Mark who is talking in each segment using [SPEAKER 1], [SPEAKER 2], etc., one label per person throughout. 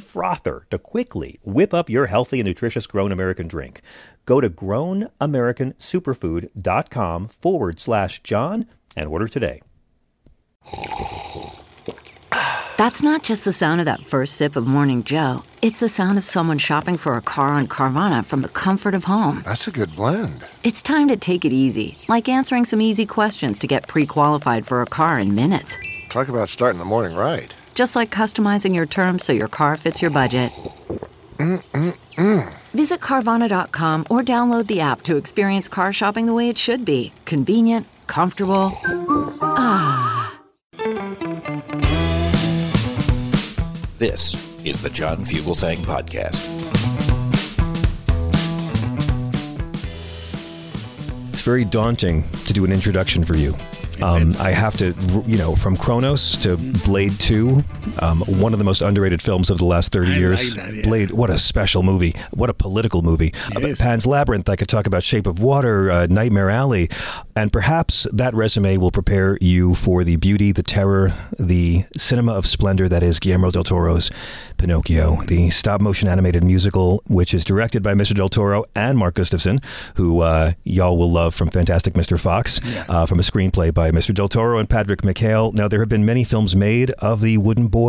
[SPEAKER 1] frother to quickly whip up your healthy and nutritious Grown American drink. Go to grownamericansuperfood.com forward slash John and order today.
[SPEAKER 2] That's not just the sound of that first sip of Morning Joe. It's the sound of someone shopping for a car on Carvana from the comfort of home.
[SPEAKER 3] That's a good blend.
[SPEAKER 2] It's time to take it easy, like answering some easy questions to get pre qualified for a car in minutes.
[SPEAKER 3] Talk about starting the morning right.
[SPEAKER 2] Just like customizing your terms so your car fits your budget.
[SPEAKER 3] Mm-mm-mm.
[SPEAKER 2] Visit Carvana.com or download the app to experience car shopping the way it should be convenient, comfortable. Ah.
[SPEAKER 4] This is the John Fugelsang Podcast.
[SPEAKER 1] It's very daunting to do an introduction for you. Um, I have to, you know, from Cronos to Blade 2, um, one of the most underrated films of the last 30
[SPEAKER 5] I
[SPEAKER 1] years.
[SPEAKER 5] like that, yeah.
[SPEAKER 1] Blade, what a special movie. What a political movie. Uh. Pan's Labyrinth, I could talk about Shape of Water, uh, Nightmare Alley. And perhaps that resume will prepare you for the beauty, the terror, the cinema of splendor that is Guillermo del Toro's Pinocchio, the stop motion animated musical, which is directed by Mr. Del Toro and Mark Gustafson, who uh, y'all will love from Fantastic Mr. Fox, uh, from a screenplay by Mr. Del Toro and Patrick McHale. Now, there have been many films made of the wooden boy.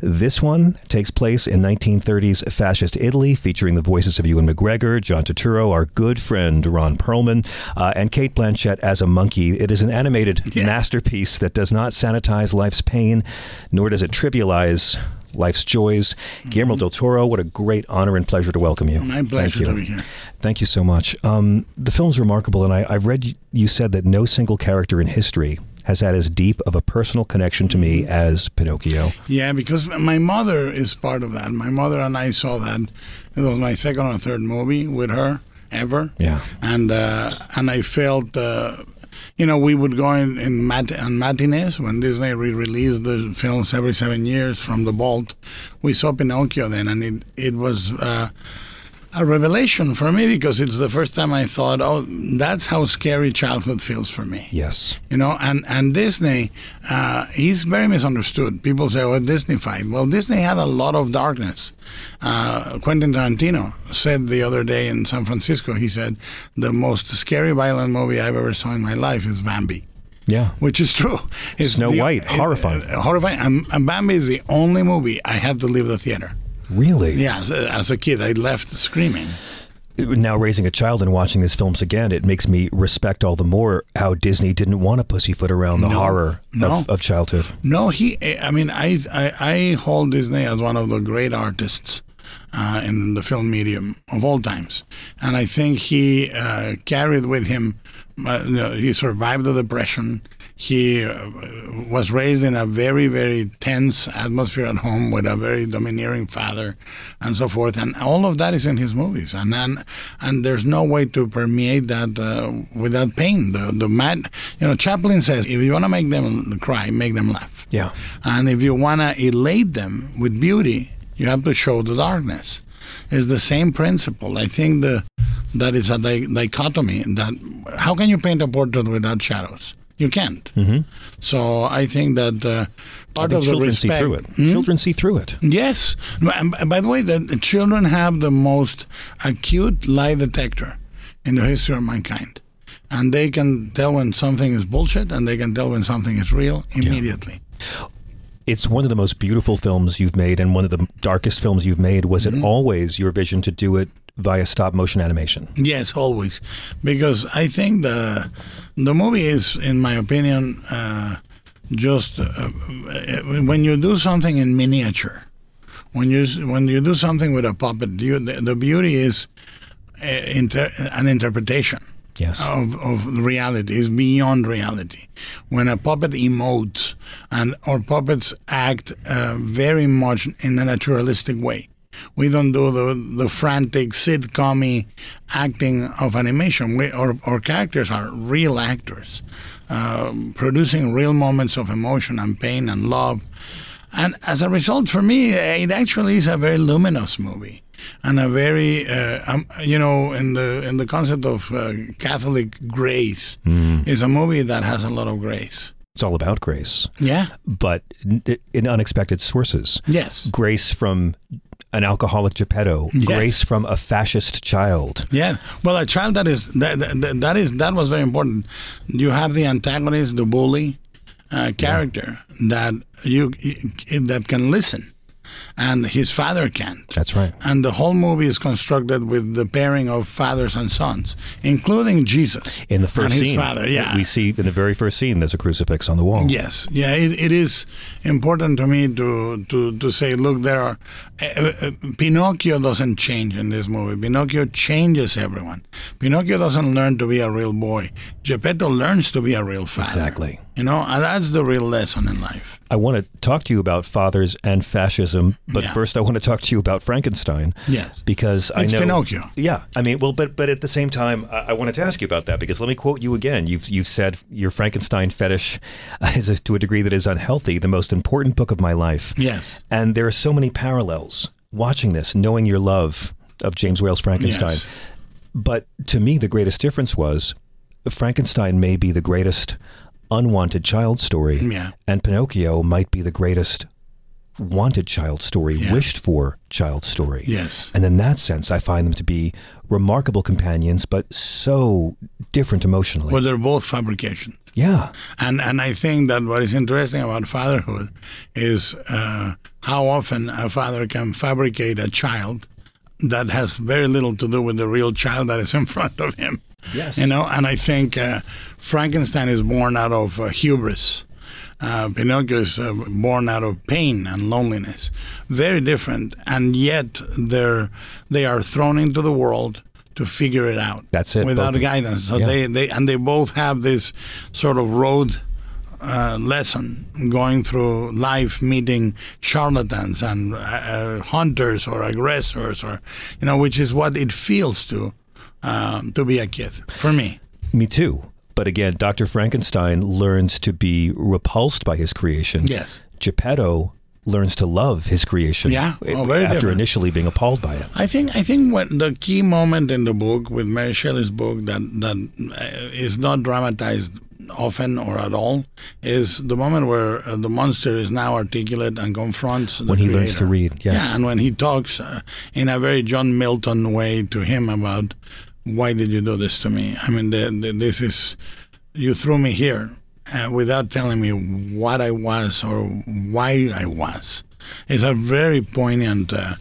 [SPEAKER 1] This one takes place in 1930s fascist Italy, featuring the voices of Ewan McGregor, John Turturro, our good friend Ron Perlman, uh, and Cate Blanchett as a monkey. It is an animated
[SPEAKER 5] Yes.
[SPEAKER 1] masterpiece that does not sanitize life's pain, nor does it trivialize life's joys. Guillermo del Toro, what a great honor and pleasure to welcome you.
[SPEAKER 5] Mm-hmm. My
[SPEAKER 1] Thank you.
[SPEAKER 5] to be here.
[SPEAKER 1] Thank you so much. Um, the film's remarkable, and I, I've read you said that no single character in history has had as deep of a personal connection to me as Pinocchio.
[SPEAKER 5] Yeah, because my mother is part of that. My mother and I saw that. It was my second or third movie with her ever.
[SPEAKER 1] Yeah.
[SPEAKER 5] And uh, and I felt, uh, you know, we would go in, in mat- on matinees when Disney re-released the films every seven years from the vault. We saw Pinocchio then, and it it was. Uh, a revelation for me because it's the first time I thought, oh, that's how scary childhood feels for me.
[SPEAKER 1] Yes.
[SPEAKER 5] You know, and and Disney, uh, he's very misunderstood. People say, "Oh, Disneyfied." Well, Disney had a lot of darkness. Uh, Quentin Tarantino said the other day in San Francisco, he said, "The most scary, violent movie I've ever saw in my life is Bambi."
[SPEAKER 1] Yeah.
[SPEAKER 5] Which is true. It's
[SPEAKER 1] Snow
[SPEAKER 5] the-
[SPEAKER 1] White,
[SPEAKER 5] it-
[SPEAKER 1] horrifying.
[SPEAKER 5] uh, horrifying. And, and Bambi is the only movie I had to leave the theater.
[SPEAKER 1] Really?
[SPEAKER 5] Yeah, as a, as a kid, I left screaming.
[SPEAKER 1] Now, raising a child and watching these films again, it makes me respect all the more how Disney didn't want to pussyfoot around the
[SPEAKER 5] No.
[SPEAKER 1] horror
[SPEAKER 5] No.
[SPEAKER 1] of, of childhood.
[SPEAKER 5] No, he. I mean, I I, I hold Disney as one of the great artists uh, in the film medium of all times, and I think he uh, carried with him. Uh, you know, he survived the depression. He uh, was raised in a very very tense atmosphere at home with a very domineering father, and so forth. And all of that is in his movies, and and, and there's no way to permeate that uh, without pain. The the mad, you know, Chaplin says, if you want to make them cry, make them laugh.
[SPEAKER 1] Yeah.
[SPEAKER 5] And if you want to elate them with beauty, you have to show the darkness. It's the same principle. I think the that is a di- dichotomy. That how can you paint a portrait without shadows? You can't. Mm-hmm. So I think that uh, part
[SPEAKER 1] think
[SPEAKER 5] of the
[SPEAKER 1] children
[SPEAKER 5] respect.
[SPEAKER 1] see through it.
[SPEAKER 5] Hmm?
[SPEAKER 1] Children see through it.
[SPEAKER 5] Yes. And by the way, the, the children have the most acute lie detector in the history of mankind. And they can tell when something is bullshit and they can tell when something is real immediately.
[SPEAKER 1] It's one of the most beautiful films you've made and one of the darkest films you've made. Was
[SPEAKER 5] Mm-hmm.
[SPEAKER 1] it always your vision to do it via stop motion animation?
[SPEAKER 5] Yes, always, because I think the the movie is, in my opinion, uh, just uh, when you do something in miniature, when you when you do something with a puppet, you, the, the beauty is uh, inter, an interpretation
[SPEAKER 1] Yes.
[SPEAKER 5] of, of reality is beyond reality. When a puppet emotes and or puppets act uh, very much in a naturalistic way. We don't do the the frantic sitcom acting of animation. We, our, our characters are real actors, um, producing real moments of emotion and pain and love. And as a result, for me, it actually is a very luminous movie and a very, uh, um, you know, in the in the concept of uh, Catholic grace, is a movie that has a lot of grace.
[SPEAKER 1] It's all about grace,
[SPEAKER 5] Yeah.
[SPEAKER 1] but in unexpected sources.
[SPEAKER 5] Yes.
[SPEAKER 1] Grace from an alcoholic Geppetto,
[SPEAKER 5] Yes.
[SPEAKER 1] grace from a fascist child.
[SPEAKER 5] Yeah. Well, a child that is that, that, that is that was very important. You have the antagonist, the bully uh, character that you that can listen, and his father can't.
[SPEAKER 1] That's right.
[SPEAKER 5] And the whole movie is constructed with the pairing of fathers and sons, including Jesus
[SPEAKER 1] In the first
[SPEAKER 5] and his
[SPEAKER 1] scene,
[SPEAKER 5] father. Yeah,
[SPEAKER 1] we see in the very first scene, there's a crucifix on the wall.
[SPEAKER 5] Yes, yeah, it, it is important to me to to, to say, look, there are uh, uh, Pinocchio doesn't change in this movie. Pinocchio changes everyone. Pinocchio doesn't learn to be a real boy. Geppetto learns to be a real father.
[SPEAKER 1] Exactly.
[SPEAKER 5] You know, and that's the real lesson in life.
[SPEAKER 1] I want to talk to you about fathers and fascism, but
[SPEAKER 5] Yeah.
[SPEAKER 1] first I want to talk to you about Frankenstein.
[SPEAKER 5] Yes.
[SPEAKER 1] Because I
[SPEAKER 5] It's
[SPEAKER 1] know
[SPEAKER 5] Pinocchio.
[SPEAKER 1] Yeah, I mean, well, but but at the same time, I, I wanted to ask you about that because let me quote you again. You've you've said your Frankenstein fetish is a, to a degree that is unhealthy. The most important book of my life.
[SPEAKER 5] Yes.
[SPEAKER 1] and there are so many parallels. Watching this, knowing your love of James Whale's Frankenstein,
[SPEAKER 5] Yes.
[SPEAKER 1] but to me, the greatest difference was Frankenstein may be the greatest unwanted child story,
[SPEAKER 5] Yeah.
[SPEAKER 1] and Pinocchio might be the greatest wanted child story,
[SPEAKER 5] Yeah.
[SPEAKER 1] wished for child story.
[SPEAKER 5] Yes.
[SPEAKER 1] And in that sense, I find them to be remarkable companions, but so different emotionally.
[SPEAKER 5] Well, they're both fabrications.
[SPEAKER 1] yeah.
[SPEAKER 5] And and I think that what is interesting about fatherhood is uh, how often a father can fabricate a child that has very little to do with the real child that is in front of him.
[SPEAKER 1] Yes.
[SPEAKER 5] You know, and I think uh, Frankenstein is born out of uh, hubris. Uh, Pinocchio is uh, born out of pain and loneliness. Very different, and yet they're they are thrown into the world to figure it out.
[SPEAKER 1] That's it,
[SPEAKER 5] Without guidance, so
[SPEAKER 1] Yeah.
[SPEAKER 5] they, they and they both have this sort of road uh, lesson going through life, meeting charlatans and uh, uh, hunters or aggressors, or you know, which is what it feels to um, to be a kid for me.
[SPEAKER 1] Me too. But again, Dr. Frankenstein learns to be repulsed by his creation.
[SPEAKER 5] Yes.
[SPEAKER 1] Geppetto learns to love his creation.
[SPEAKER 5] Yeah. Oh,
[SPEAKER 1] after
[SPEAKER 5] different.
[SPEAKER 1] initially being appalled by it.
[SPEAKER 5] I think I think when the key moment in the book with Mary Shelley's book that that uh, not dramatized often or at all is the moment where uh, the monster is now articulate and confronts the
[SPEAKER 1] When he learns to read, yes.
[SPEAKER 5] Yeah, and when he talks uh, in a very John Milton way to him about why did you do this to me? I mean, the, the, this is you threw me here uh, without telling me what I was or why I was. It's a very poignant uh,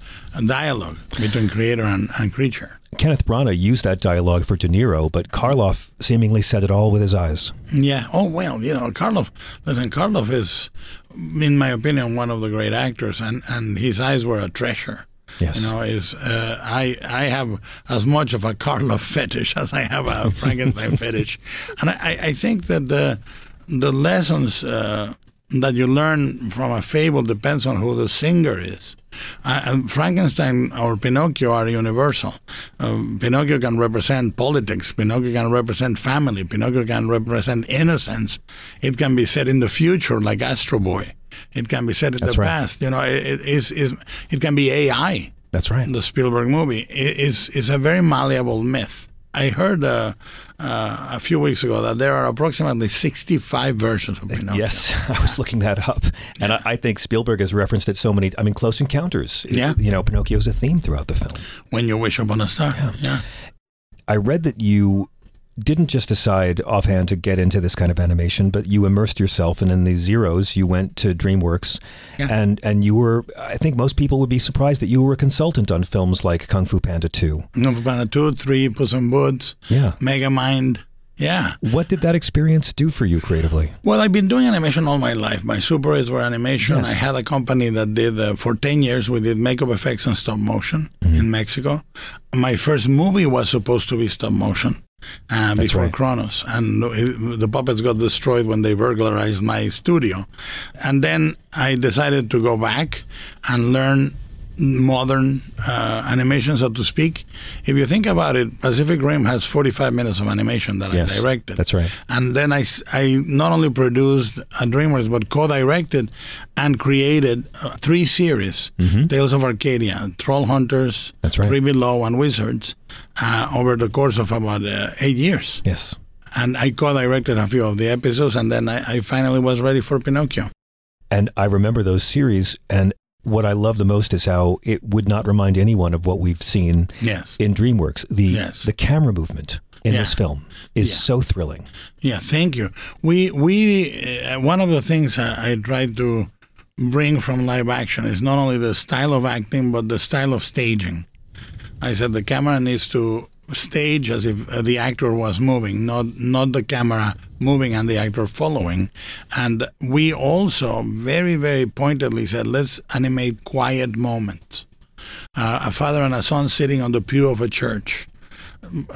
[SPEAKER 5] dialogue between creator and, and creature.
[SPEAKER 1] Kenneth Branagh used that dialogue for De Niro, but Karloff seemingly said it all with his eyes.
[SPEAKER 5] Yeah. Oh well, you know, Karloff. Listen, Karloff is, in my opinion, one of the great actors, and and his eyes were a treasure.
[SPEAKER 1] Yes.
[SPEAKER 5] You know, is uh, I I have as much of a Karloff fetish as I have a Frankenstein fetish, and I, I think that the the lessons uh, that you learn from a fable depends on who the singer is. Uh, Frankenstein or Pinocchio are universal. Um, Pinocchio can represent politics. Pinocchio can represent family. Pinocchio can represent innocence. It can be set in the future, like Astro Boy. It can be said in
[SPEAKER 1] That's
[SPEAKER 5] the
[SPEAKER 1] right.
[SPEAKER 5] past. You know, it, is is it can be AI.
[SPEAKER 1] That's right.
[SPEAKER 5] The Spielberg movie is is a very malleable myth. I heard uh, uh, a few weeks ago that there are approximately 65 versions of Pinocchio.
[SPEAKER 1] Yes, I was looking that up, and I, I think Spielberg has referenced it so many. I mean, Close Encounters.
[SPEAKER 5] Yeah.
[SPEAKER 1] you know, Pinocchio's a theme throughout the film.
[SPEAKER 5] When you wish upon a star. yeah.
[SPEAKER 1] I read that you didn't just decide offhand to get into this kind of animation, but you immersed yourself, and in the zeros, you went to DreamWorks,
[SPEAKER 5] Yeah.
[SPEAKER 1] and and you were. I think most people would be surprised that you were a consultant on films like Kung Fu Panda Two.
[SPEAKER 5] Number Panda 2, 3, Puss in Boots,
[SPEAKER 1] Yeah.
[SPEAKER 5] Megamind, Yeah.
[SPEAKER 1] What did that experience do for you creatively?
[SPEAKER 5] Well, I've been doing animation all my life. My super hits were animation.
[SPEAKER 1] Yes.
[SPEAKER 5] I had a company that did, uh, for 10 years, we did makeup effects and stop motion
[SPEAKER 1] Mm-hmm.
[SPEAKER 5] in Mexico. My first movie was supposed to be stop motion uh, before
[SPEAKER 1] right.
[SPEAKER 5] Cronos. And the puppets got destroyed when they burglarized my studio. And then I decided to go back and learn modern uh, animation, so to speak. If you think about it, Pacific Rim has 45 minutes of animation that
[SPEAKER 1] Yes,
[SPEAKER 5] I directed.
[SPEAKER 1] that's right.
[SPEAKER 5] And then I, I not only produced a DreamWorks, but co-directed and created uh, three series: Tales of Arcadia, Trollhunters,
[SPEAKER 1] Mm-hmm. That's right.
[SPEAKER 5] Three Below, and Wizards, uh, over the course of about uh, eight years.
[SPEAKER 1] Yes.
[SPEAKER 5] And I co-directed a few of the episodes, and then I, I finally was ready for Pinocchio.
[SPEAKER 1] And I remember those series, and what I love the most is how it would not remind anyone of what we've seen
[SPEAKER 5] Yes.
[SPEAKER 1] in DreamWorks. The
[SPEAKER 5] Yes.
[SPEAKER 1] the camera movement in
[SPEAKER 5] Yeah.
[SPEAKER 1] this film is
[SPEAKER 5] Yeah.
[SPEAKER 1] so thrilling.
[SPEAKER 5] Yeah, thank you. We we uh, one of the things I, I try to bring from live action is not only the style of acting but the style of staging. I said the camera needs to stage as if uh, the actor was moving, not not the camera moving and the actor following. And we also very very pointedly said let's animate quiet moments. Uh, a father and a son sitting on the pew of a church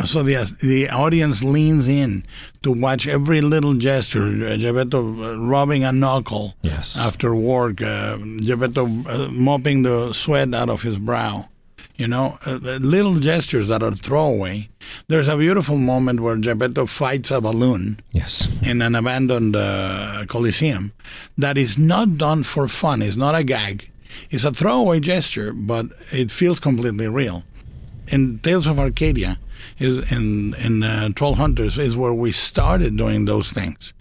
[SPEAKER 5] so the the audience leans in to watch every little gesture. Uh, Geppetto uh, rubbing a knuckle
[SPEAKER 1] Yes.
[SPEAKER 5] after work. Uh, Geppetto uh, mopping the sweat out of his brow. You know, uh, little gestures that are throwaway. There's a beautiful moment where Geppetto fights a balloon
[SPEAKER 1] Yes.
[SPEAKER 5] in an abandoned uh, coliseum that is not done for fun. It's not a gag. It's a throwaway gesture, but it feels completely real. In Tales of Arcadia, is in in uh, Trollhunters is where we started doing those things.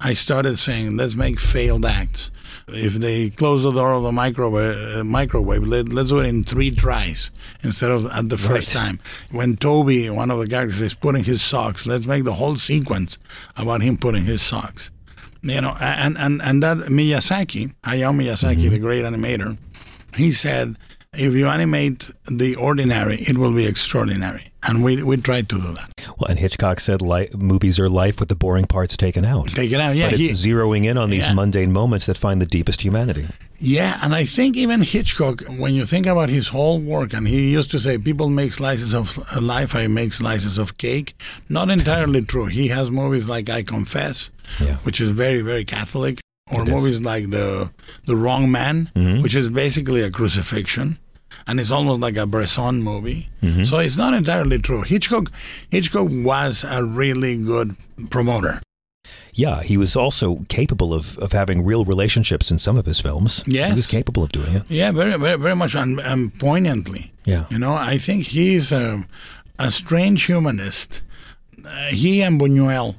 [SPEAKER 5] I started saying, let's make failed acts. If they close the door of the microwave, uh, microwave let, let's do it in three tries instead of at the first
[SPEAKER 1] Right.
[SPEAKER 5] time. When Toby, one of the characters, is putting his socks, let's make the whole sequence about him putting his socks. You know, and and and that Miyazaki, Hayao Miyazaki, the great animator, he said, if you animate the ordinary, it will be extraordinary, and we we tried to do that.
[SPEAKER 1] Well, and Hitchcock said li- movies are life with the boring parts taken out.
[SPEAKER 5] Take it out, yeah.
[SPEAKER 1] but
[SPEAKER 5] he-
[SPEAKER 1] it's zeroing in on these
[SPEAKER 5] Yeah.
[SPEAKER 1] mundane moments that find the deepest humanity.
[SPEAKER 5] Yeah, and I think even Hitchcock, when you think about his whole work, and he used to say, people make slices of uh, life, I make slices of cake. Not entirely true. He has movies like I Confess,
[SPEAKER 1] Yeah.
[SPEAKER 5] which is very, very Catholic, or
[SPEAKER 1] It is.
[SPEAKER 5] movies like the the Wrong Man,
[SPEAKER 1] Mm-hmm.
[SPEAKER 5] which is basically a crucifixion. And it's almost like a Bresson movie,
[SPEAKER 1] Mm-hmm.
[SPEAKER 5] so it's not entirely true. Hitchcock, Hitchcock was a really good promoter.
[SPEAKER 1] Yeah, he was also capable of, of having real relationships in some of his films.
[SPEAKER 5] Yes.
[SPEAKER 1] He was capable of doing it.
[SPEAKER 5] Yeah, very, very, very much, and, and poignantly.
[SPEAKER 1] Yeah.
[SPEAKER 5] You know, I think he's a, a strange humanist. Uh, he and Buñuel,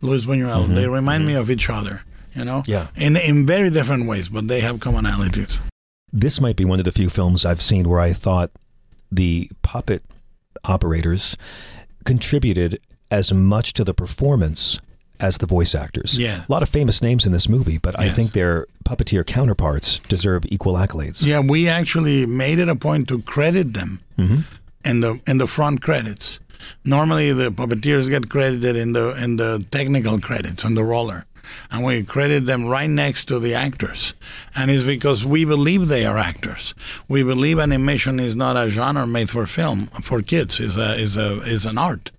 [SPEAKER 5] Luis Buñuel, they remind me of each other. You know,
[SPEAKER 1] Mm-hmm. Yeah.
[SPEAKER 5] in in very different ways, but they have commonalities.
[SPEAKER 1] This might be one of the few films I've seen where I thought the puppet operators contributed as much to the performance as the voice actors.
[SPEAKER 5] Yeah.
[SPEAKER 1] A lot of famous names in this movie, but I think their puppeteer counterparts deserve equal accolades.
[SPEAKER 5] Yeah, we actually made it a point to credit them
[SPEAKER 1] Mm-hmm.
[SPEAKER 5] in the in the front credits. Normally, the puppeteers get credited in the in the technical credits on the roller, and we credit them right next to the actors. And it's because we believe they are actors. We believe animation is not a genre made for film for kids. is a is a is an art.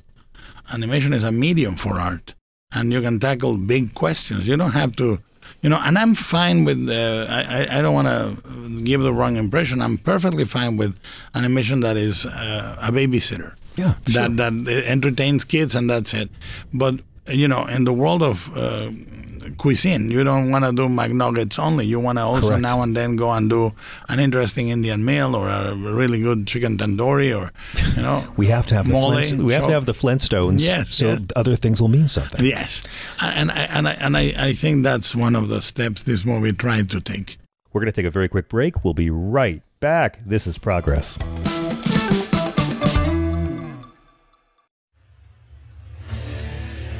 [SPEAKER 5] Animation is a medium for art, and you can tackle big questions. You don't have to. You know, and I'm fine with. Uh, I I- don't want to give the wrong impression. I'm perfectly fine with animation that is uh, a babysitter.
[SPEAKER 1] Yeah, sure.
[SPEAKER 5] that that entertains kids and that's it. But you know, in the world of uh, cuisine, you don't want to do McNuggets only. You want to also
[SPEAKER 1] Correct.
[SPEAKER 5] now and then go and do an interesting Indian meal or a really good chicken tandoori or you know.
[SPEAKER 1] We have to have the
[SPEAKER 5] mole,
[SPEAKER 1] we have to have the Flintstones
[SPEAKER 5] Yes,
[SPEAKER 1] so
[SPEAKER 5] yes.
[SPEAKER 1] other things will mean something.
[SPEAKER 5] Yes, and I, and I, and I, I think that's one of the steps this movie tried to take.
[SPEAKER 1] We're going to take a very quick break. We'll be right back. This is Progress.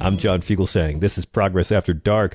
[SPEAKER 1] I'm John Fugelsang this is Progress After Dark.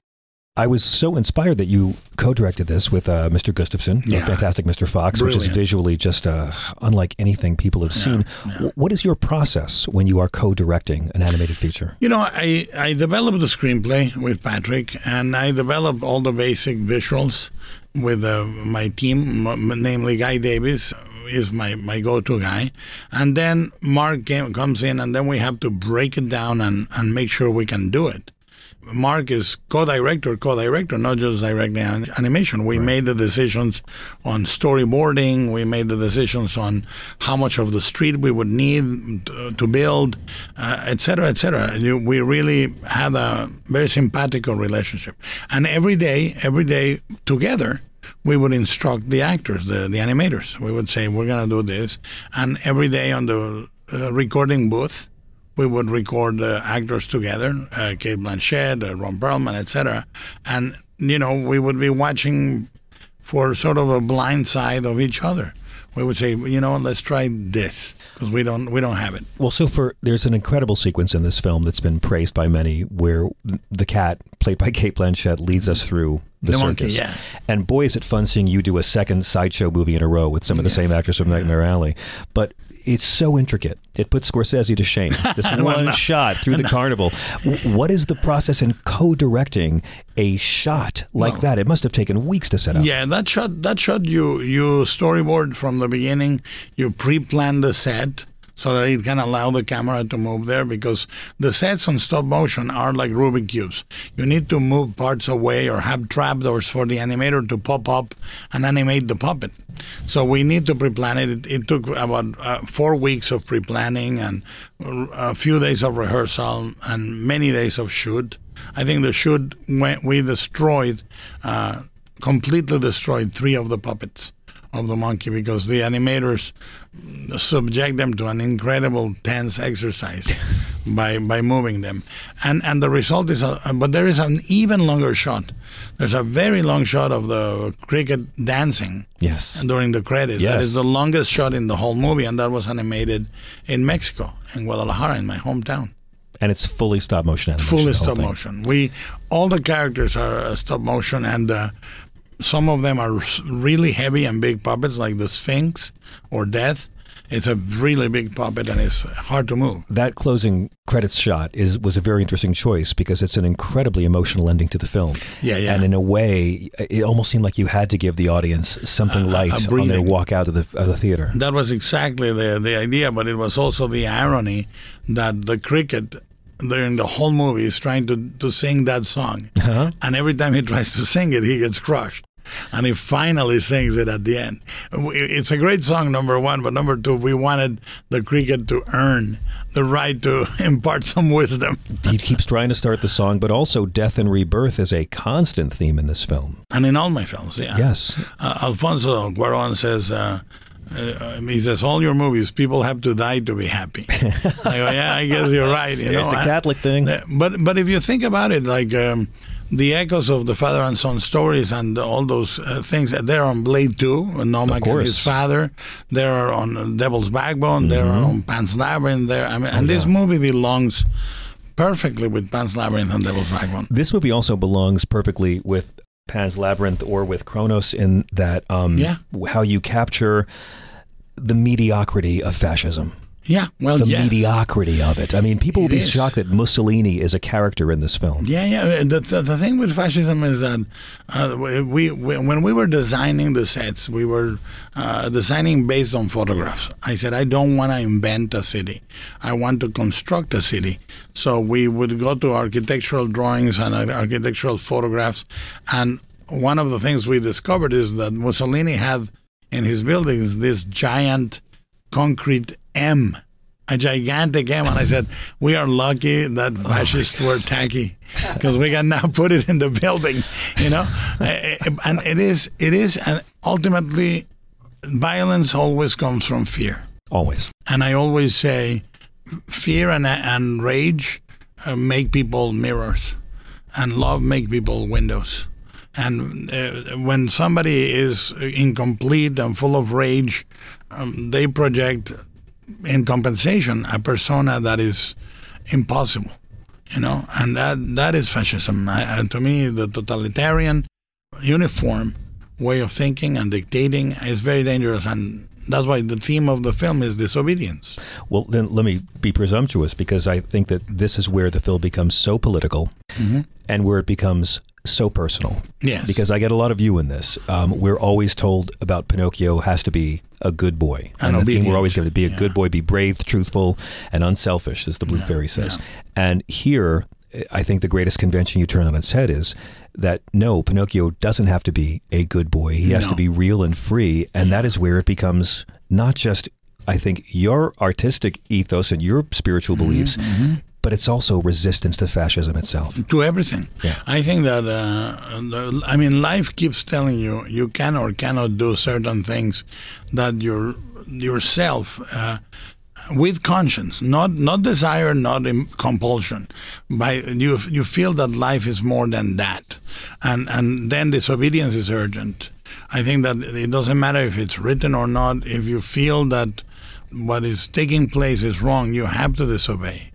[SPEAKER 1] I was so inspired that you co-directed this with uh, Mr. Gustafson,
[SPEAKER 5] Yeah.
[SPEAKER 1] fantastic Mr. Fox, which is visually just uh, unlike anything people have seen. W- What is your process when you are co-directing an animated feature?
[SPEAKER 5] You know, I, I developed the screenplay with Patrick, and I developed all the basic visuals with uh, my team, m- namely Guy Davis is my, my go-to guy. And then Mark came, comes in, and then we have to break it down and, and make sure we can do it. Mark is co-director, co-director, not just directing an- animation. We made the decisions on storyboarding. We made the decisions on how much of the street we would need to, build, uh, et cetera, et cetera. We really had a very simpatico relationship. And every day, every day together, we would instruct the actors, the, the animators. We would say, we're going to do this. And every day on the uh, recording booth, we would record uh, actors together, uh, Cate Blanchett, uh, Ron Perlman, etc. And, you know, we would be watching for sort of a blind side of each other. We would say, you know, let's try this because we don't we don't have it.
[SPEAKER 1] Well, so for there's an incredible sequence in this film that's been praised by many, where the cat, played by Cate Blanchett, leads us through the,
[SPEAKER 5] The monkey,
[SPEAKER 1] circus.
[SPEAKER 5] yeah.
[SPEAKER 1] And boy, is it fun seeing you do a second sideshow movie in a row with some of the same actors from Nightmare Alley. But it's so intricate. It puts Scorsese to shame. This one
[SPEAKER 5] no.
[SPEAKER 1] shot through the carnival. What is the process in co-directing a shot like that? It must have taken weeks to set up.
[SPEAKER 5] Yeah, that shot that shot you you storyboard from the beginning. You pre-plan the set so that it can allow the camera to move there because the sets on stop motion are like Rubik cubes. You need to move parts away or have trapdoors for the animator to pop up and animate the puppet. So we need to pre-plan it. It, it took about uh, four weeks of pre-planning and a few days of rehearsal and many days of shoot. I think the shoot we destroyed, uh, completely destroyed three of the puppets of the monkey because the animators subject them to an incredible tense exercise by by moving them, and and the result is a, but there is an even longer shot. There's a very long shot of the cricket dancing
[SPEAKER 1] Yes.
[SPEAKER 5] during the credits. That
[SPEAKER 1] Yes.
[SPEAKER 5] is the longest shot in the whole movie, and that was animated in Mexico, in Guadalajara, in my hometown.
[SPEAKER 1] And it's fully stop motion animation.
[SPEAKER 5] Fully stop
[SPEAKER 1] thing.
[SPEAKER 5] motion. We all the characters are uh, stop motion, and uh, some of them are really heavy and big puppets, like the Sphinx or Death. It's a really big puppet, and it's hard to move.
[SPEAKER 1] that closing credits shot is was a very interesting choice because it's an incredibly emotional ending to the film.
[SPEAKER 5] Yeah, yeah.
[SPEAKER 1] And in a way, it almost seemed like you had to give the audience something light on their walk out of the of the theater.
[SPEAKER 5] That was exactly the the idea, but it was also the irony that the cricket during the whole movie is trying to, to sing that song, uh-huh. and every time he tries to sing it, he gets crushed. And he finally sings it at the end. It's a great song, number one, but number two, we wanted the cricket to earn the right to impart some wisdom.
[SPEAKER 1] he keeps trying to start the song, but also death and rebirth is a constant theme in this film.
[SPEAKER 5] And in all my films, yeah.
[SPEAKER 1] Yes.
[SPEAKER 5] Uh, Alfonso Cuarón says, uh, uh, he says, all your movies, people have to die to be happy. I go, yeah, I guess you're right. You
[SPEAKER 1] There's
[SPEAKER 5] know,
[SPEAKER 1] the
[SPEAKER 5] I-
[SPEAKER 1] Catholic thing.
[SPEAKER 5] But but if you think about it, like um, the echoes of the father and son stories and all those uh, things, they're on Blade Two, Nomak and his father. They're on Devil's Backbone. They're
[SPEAKER 1] Mm-hmm.
[SPEAKER 5] on Pan's Labyrinth. There, I mean,
[SPEAKER 1] Oh,
[SPEAKER 5] and this movie belongs perfectly with Pan's Labyrinth and Devil's Backbone.
[SPEAKER 1] This movie also belongs perfectly with Pan's Labyrinth or with Cronos in that um,
[SPEAKER 5] Yeah.
[SPEAKER 1] how you capture the mediocrity of fascism.
[SPEAKER 5] Yeah, well,
[SPEAKER 1] the
[SPEAKER 5] yes.
[SPEAKER 1] mediocrity of it. I mean, people will be
[SPEAKER 5] is.
[SPEAKER 1] shocked that Mussolini is a character in this film.
[SPEAKER 5] Yeah, yeah. The, the, the thing with fascism is that uh, we, we when we were designing the sets, we were uh, designing based on photographs. I said I don't want to invent a city. I want to construct a city. So we would go to architectural drawings and uh, architectural photographs, and one of the things we discovered is that Mussolini had in his buildings this giant concrete M, a gigantic M. And I said, We are lucky that fascists were tacky because we can now put it in the building, you know? Eh, eh, and it is, it is, and ultimately, violence always comes from fear.
[SPEAKER 1] Always.
[SPEAKER 5] And I always say, fear and, and rage uh, make people mirrors, and love make people windows. And uh, when somebody is incomplete and full of rage, um, they project in compensation a persona that is impossible, you know, and that that is fascism. I, and to me, the totalitarian, uniform way of thinking and dictating is very dangerous, and that's why the theme of the film is disobedience.
[SPEAKER 1] Well, then let me be presumptuous because I think that this is where the film becomes so political mm-hmm. and where it becomes so personal.
[SPEAKER 5] Yes.
[SPEAKER 1] Because I get a lot of you in this. Um, we're always told about Pinocchio has to be a good boy.
[SPEAKER 5] And
[SPEAKER 1] the theme we're always going to be a
[SPEAKER 5] Yeah.
[SPEAKER 1] good boy, be brave, truthful, and unselfish, as the Blue Fairy says. And here, I think the greatest convention you turn on its head is that no, Pinocchio doesn't have to be a good boy. He has
[SPEAKER 5] No.
[SPEAKER 1] to be real and free. And that is where it becomes not just, I think, your artistic ethos and your spiritual
[SPEAKER 5] Mm-hmm,
[SPEAKER 1] beliefs, but it's also resistance to fascism itself.
[SPEAKER 5] to everything.
[SPEAKER 1] Yeah.
[SPEAKER 5] I think that uh, the, I mean, life keeps telling you you can or cannot do certain things that your yourself. Uh, with conscience, not not desire, not compulsion. By you, you feel that life is more than that, and and then disobedience is urgent. I think that it doesn't matter if it's written or not. If you feel that what is taking place is wrong, you have to disobey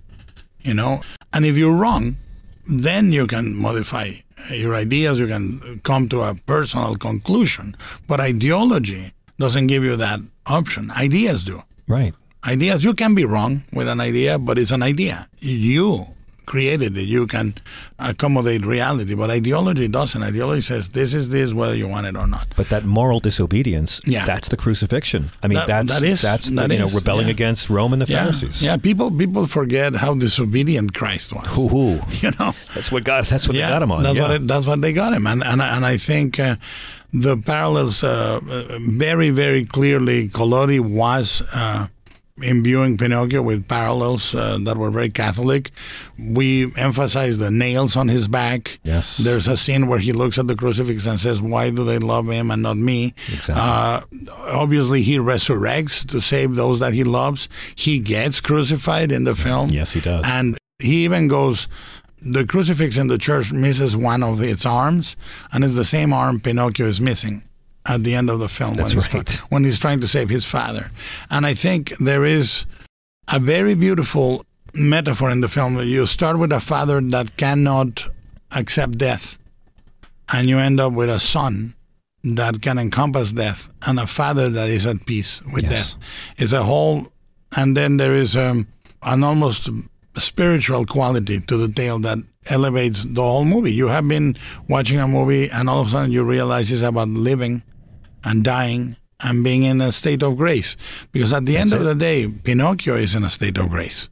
[SPEAKER 5] you know? And if you're wrong then you can modify your ideas you can come to a personal conclusion. But ideology doesn't give you that option. Ideas do.
[SPEAKER 1] Right.
[SPEAKER 5] ideas you can be wrong with an idea but it's an idea. You created it you can accommodate reality but ideology doesn't ideology says this is this whether you want it or not
[SPEAKER 1] But that moral disobedience,
[SPEAKER 5] Yeah.
[SPEAKER 1] that's the crucifixion. I mean,
[SPEAKER 5] That-
[SPEAKER 1] that's
[SPEAKER 5] that is-
[SPEAKER 1] that's the,
[SPEAKER 5] that
[SPEAKER 1] you know rebelling
[SPEAKER 5] yeah.
[SPEAKER 1] against Rome and the
[SPEAKER 5] yeah
[SPEAKER 1] Pharisees.
[SPEAKER 5] yeah people people forget how disobedient christ was
[SPEAKER 1] Hoo-hoo.
[SPEAKER 5] you know
[SPEAKER 1] That's what got. That's what they got him on.
[SPEAKER 5] That's
[SPEAKER 1] yeah.
[SPEAKER 5] what it, that's what they got him, and and and I think uh, the parallels uh, uh, very very clearly. Collodi was. Uh, imbuing Pinocchio with parallels uh, that were very Catholic. We emphasize the nails on his back.
[SPEAKER 1] Yes.
[SPEAKER 5] There's a scene where he looks at the crucifix and says, Why do they love him and not me?
[SPEAKER 1] Exactly.
[SPEAKER 5] Uh, obviously, he resurrects to save those that he loves. He gets crucified in the film.
[SPEAKER 1] Yes, he does.
[SPEAKER 5] And he even goes, the crucifix in the church misses one of its arms, and it's the same arm Pinocchio is missing at the end of the film
[SPEAKER 1] That's
[SPEAKER 5] when, he's
[SPEAKER 1] right.
[SPEAKER 5] try- when he's trying to save his father. And I think there is a very beautiful metaphor in the film. You start with a father that cannot accept death, and you end up with a son that can encompass death, and a father that is at peace with
[SPEAKER 1] Yes.
[SPEAKER 5] death. It's a whole, and then there is um, an almost spiritual quality to the tale that elevates the whole movie. You have been watching a movie, and all of a sudden you realize it's about living and dying and being in a state of grace. Because at the end
[SPEAKER 1] That's
[SPEAKER 5] of the day, Pinocchio is in a state of grace.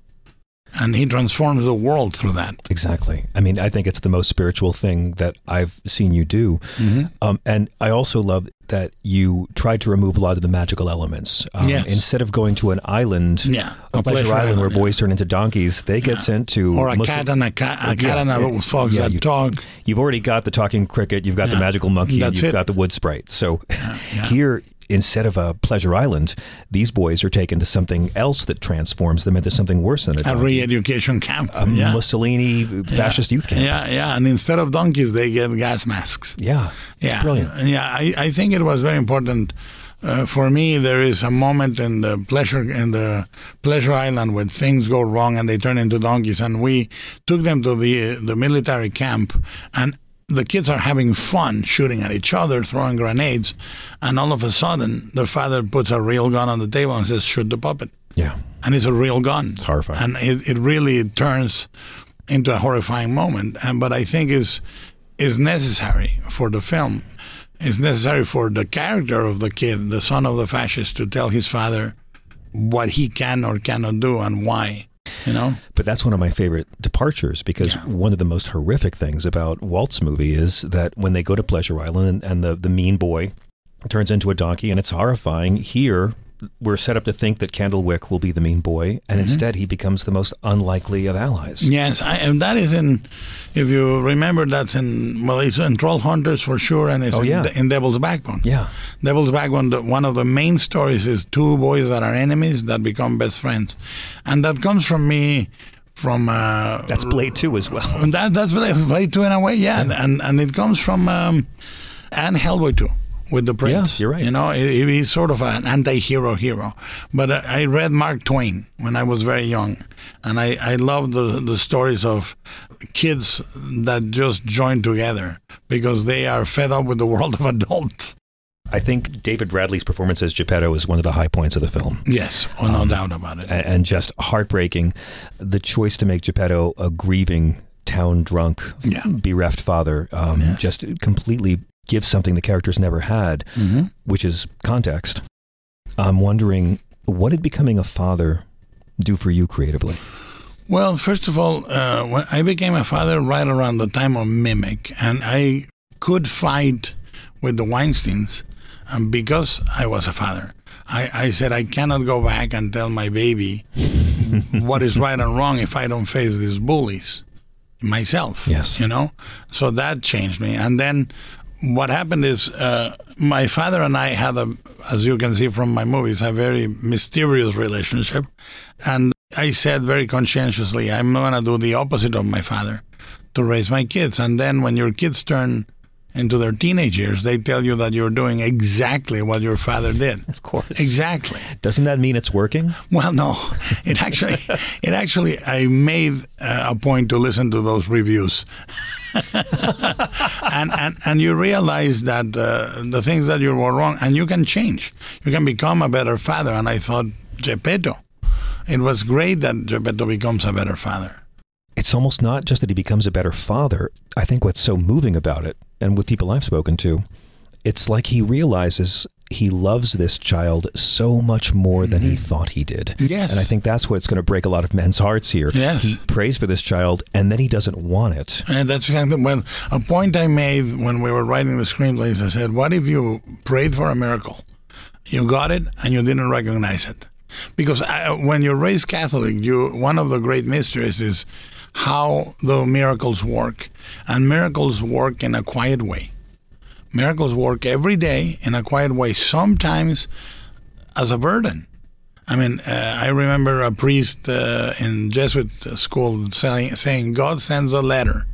[SPEAKER 5] And he transforms the world through that.
[SPEAKER 1] Exactly. I mean, I think it's the most spiritual thing that I've seen you do.
[SPEAKER 5] Mm-hmm.
[SPEAKER 1] Um, and I also love that you tried to remove a lot of the magical elements. Um,
[SPEAKER 5] Yes.
[SPEAKER 1] Instead of going to an island,
[SPEAKER 5] Yeah,
[SPEAKER 1] a pleasure,
[SPEAKER 5] pleasure
[SPEAKER 1] island, where
[SPEAKER 5] yeah.
[SPEAKER 1] boys turn into donkeys, they get sent to
[SPEAKER 5] Or a
[SPEAKER 1] Muslim-
[SPEAKER 5] cat and a cat, a
[SPEAKER 1] Yeah,
[SPEAKER 5] and a
[SPEAKER 1] yeah,
[SPEAKER 5] fox
[SPEAKER 1] yeah,
[SPEAKER 5] that
[SPEAKER 1] you-
[SPEAKER 5] talk.
[SPEAKER 1] You've already got the talking cricket, you've got the magical monkey,
[SPEAKER 5] That's
[SPEAKER 1] you've
[SPEAKER 5] it.
[SPEAKER 1] got the wood sprite. So
[SPEAKER 5] yeah.
[SPEAKER 1] here, instead of a pleasure island, these boys are taken to something else that transforms them into something worse than a
[SPEAKER 5] A re-education camp.
[SPEAKER 1] a
[SPEAKER 5] yeah.
[SPEAKER 1] Mussolini fascist youth camp.
[SPEAKER 5] Yeah, yeah. And instead of donkeys, they get gas masks.
[SPEAKER 1] Yeah, it's
[SPEAKER 5] yeah,
[SPEAKER 1] brilliant.
[SPEAKER 5] Yeah, I, I think it was very important. Uh, for me, there is a moment in the pleasure in the pleasure island when things go wrong and they turn into donkeys, and we took them to the the military camp, and the kids are having fun shooting at each other, throwing grenades, and all of a sudden, the father puts a real gun on the table and says, "Shoot the puppet."
[SPEAKER 1] Yeah.
[SPEAKER 5] and it's a real gun.
[SPEAKER 1] It's horrifying.
[SPEAKER 5] and it, it really turns into a horrifying moment. And but I think is is necessary for the film. It's necessary for the character of the kid, the son of the fascist, to tell his father what he can or cannot do and why. You know.
[SPEAKER 1] But that's one of my favorite departures because one of the most horrific things about Walt's movie is that when they go to Pleasure Island and, and the, the mean boy turns into a donkey and it's horrifying, here we're set up to think that Candlewick will be the mean boy, and instead he becomes the most unlikely of allies.
[SPEAKER 5] Yes, I, and that is in. If you remember, that's in well, it's in Trollhunters for sure, and it's
[SPEAKER 1] Oh,
[SPEAKER 5] in,
[SPEAKER 1] yeah.
[SPEAKER 5] in Devil's Backbone.
[SPEAKER 1] Yeah.
[SPEAKER 5] Devil's Backbone. The, one of the main stories is two boys that are enemies that become best friends, and that comes from me. From uh,
[SPEAKER 1] That's Blade 2 as well.
[SPEAKER 5] that that's Blade, Blade Two in a way, yeah, And, and and it comes from um, and Hellboy Two with the prince.
[SPEAKER 1] you're right.
[SPEAKER 5] You know, he- he's sort of an anti-hero hero. But uh, I read Mark Twain when I was very young, and I I love the the stories of kids that just join together because they are fed up with the world of adults.
[SPEAKER 1] I think David Bradley's performance as Geppetto is one of the high points of the film.
[SPEAKER 5] Yes, oh, no doubt about it.
[SPEAKER 1] a- and just heartbreaking. The choice to make Geppetto a grieving town drunk,
[SPEAKER 5] Yeah.
[SPEAKER 1] bereft father, um, just completely gives something the characters never had,
[SPEAKER 5] Mm-hmm.
[SPEAKER 1] which is context. I'm wondering, what did becoming a father do for you creatively?
[SPEAKER 5] Well, first of all, uh, when I became a father right around the time of Mimic, and I could fight with the Weinsteins um, because I was a father. I, I said I cannot go back and tell my baby what is right and wrong if I don't face these bullies myself.
[SPEAKER 1] Yes.
[SPEAKER 5] You know? So that changed me. And then what happened is uh, my father and I had a, as you can see from my movies, a very mysterious relationship. And I said very conscientiously, I'm going to do the opposite of my father to raise my kids. And then when your kids turn into their teenage years, they tell you that you're doing exactly what your father did.
[SPEAKER 1] Of course.
[SPEAKER 5] Exactly.
[SPEAKER 1] Doesn't that mean it's working?
[SPEAKER 5] Well, no, it actually, it actually, I made uh, a point to listen to those reviews, and and and you realize that uh, the things that you were wrong, and you can change. You can become a better father. And I thought Geppetto, it was great that Geppetto becomes a better father.
[SPEAKER 1] It's almost not just that he becomes a better father. I think what's so moving about it, and with people I've spoken to, it's like he realizes he loves this child so much more than he thought he did.
[SPEAKER 5] Mm-hmm. Yes.
[SPEAKER 1] And I think that's what's going to break a lot of men's hearts here.
[SPEAKER 5] Yes.
[SPEAKER 1] He prays for this child and then he doesn't want it.
[SPEAKER 5] And that's kind of well, a point I made when we were writing the screenplays. I said, "What if you prayed for a miracle, you got it, and you didn't recognize it?" Because uh, when you're raised Catholic, you one of the great mysteries is how the miracles work, and miracles work in a quiet way. Miracles work every day in a quiet way. Sometimes as a burden. I mean, uh, I remember a priest uh, in Jesuit school saying, saying, God sends a letter,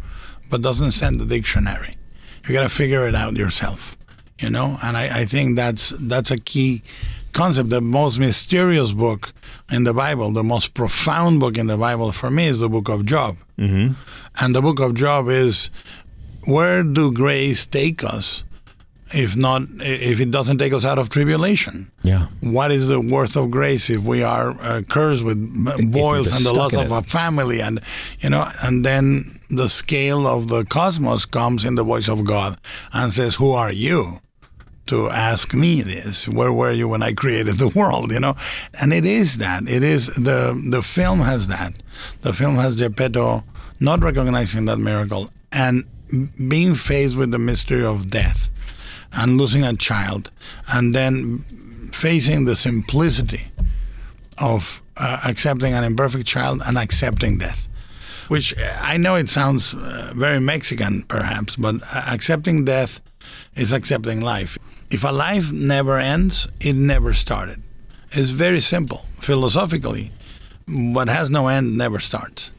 [SPEAKER 5] but doesn't send a dictionary. You got to figure it out yourself, you know? And I, I think that's, that's a key concept. The most mysterious book in the Bible, the most profound book in the Bible for me is the book of Job. Mm-hmm. And the book of Job is where do grace take us if not if it doesn't take us out of tribulation
[SPEAKER 1] Yeah.
[SPEAKER 5] what is the worth of grace if we are uh, cursed with boils and the loss of a family and you know and then the scale of the cosmos comes in the voice of god and says who are you to ask me this where were you when i created the world you know? And it is that it is the the film has that. The film has geppetto not recognizing that miracle and being faced with the mystery of death and losing a child and then facing the simplicity of uh, accepting an imperfect child and accepting death which i know it sounds uh, very mexican perhaps but uh, accepting death is accepting life if a life never ends it never started it's very simple philosophically what has no end never starts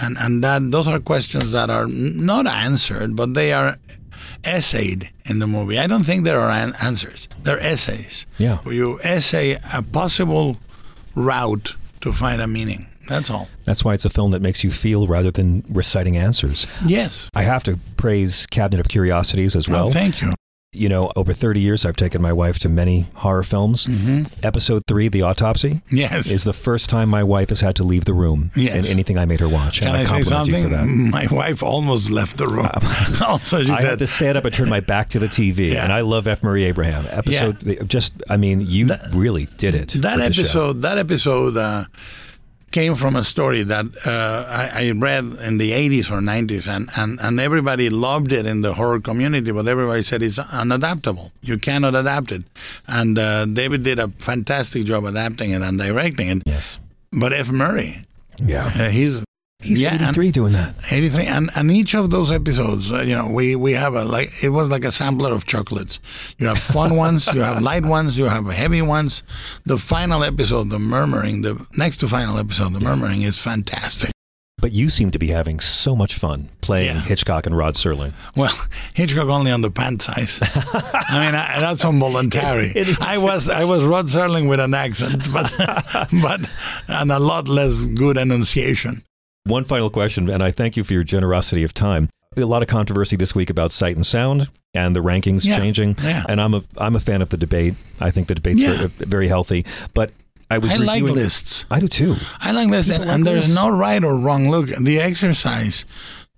[SPEAKER 5] and and that those are questions that are not answered, but they are essayed in the movie. I don't think there are an- answers; they're essays.
[SPEAKER 1] Yeah.
[SPEAKER 5] you essay a possible route to find a meaning. That's all.
[SPEAKER 1] That's why it's a film that makes you feel rather than reciting answers.
[SPEAKER 5] Yes.
[SPEAKER 1] I have to praise Cabinet of Curiosities as well.
[SPEAKER 5] Well, thank you.
[SPEAKER 1] You know, over 30 years, I've taken my wife to many horror films. Episode three, The Autopsy,
[SPEAKER 5] Mm-hmm. Yes.
[SPEAKER 1] is the first time my wife has had to leave the room
[SPEAKER 5] Yes.
[SPEAKER 1] in anything I made her watch.
[SPEAKER 5] Can
[SPEAKER 1] and
[SPEAKER 5] I, say something?
[SPEAKER 1] for that.
[SPEAKER 5] My wife almost left the room. also, she
[SPEAKER 1] I
[SPEAKER 5] said,
[SPEAKER 1] had to stand up and turn my back to the TV,
[SPEAKER 5] Yeah.
[SPEAKER 1] and I love F. Murray Abraham. Episode, the- just, I mean, you really did it.
[SPEAKER 5] that
[SPEAKER 1] with the show.
[SPEAKER 5] episode that episode uh, came from a story that uh, I, I read in the 80s or 90s and, and, and everybody loved it in the horror community but everybody said it's unadaptable you cannot adapt it and uh, david did a fantastic job adapting it and directing it
[SPEAKER 1] Yes.
[SPEAKER 5] but f murray
[SPEAKER 1] Yeah.
[SPEAKER 5] uh, he's
[SPEAKER 1] He's
[SPEAKER 5] yeah, and-
[SPEAKER 1] 83 doing that.
[SPEAKER 5] 83 and, and each of those episodes uh, you know we, we have a like it was like a sampler of chocolates. You have fun ones you have light ones you have heavy ones. The final episode the murmuring the next to final episode the murmuring is fantastic.
[SPEAKER 1] But you seem to be having so much fun playing
[SPEAKER 5] Yeah.
[SPEAKER 1] Hitchcock and Rod Serling.
[SPEAKER 5] well hitchcock only on the pant size. I mean I, that's involuntary. I was i was rod serling with an accent but but and a lot less good enunciation
[SPEAKER 1] One final question, and I thank you for your generosity of time. A lot of controversy this week about sight and sound and the rankings
[SPEAKER 5] Yeah,
[SPEAKER 1] changing.
[SPEAKER 5] yeah.
[SPEAKER 1] And I'm a I'm a fan of the debate. I think the debate's
[SPEAKER 5] Yeah.
[SPEAKER 1] very, very healthy. But I was
[SPEAKER 5] i like lists
[SPEAKER 1] I do too.
[SPEAKER 5] I like this, and,
[SPEAKER 1] People
[SPEAKER 5] and
[SPEAKER 1] like
[SPEAKER 5] there's no right or wrong. Look, the exercise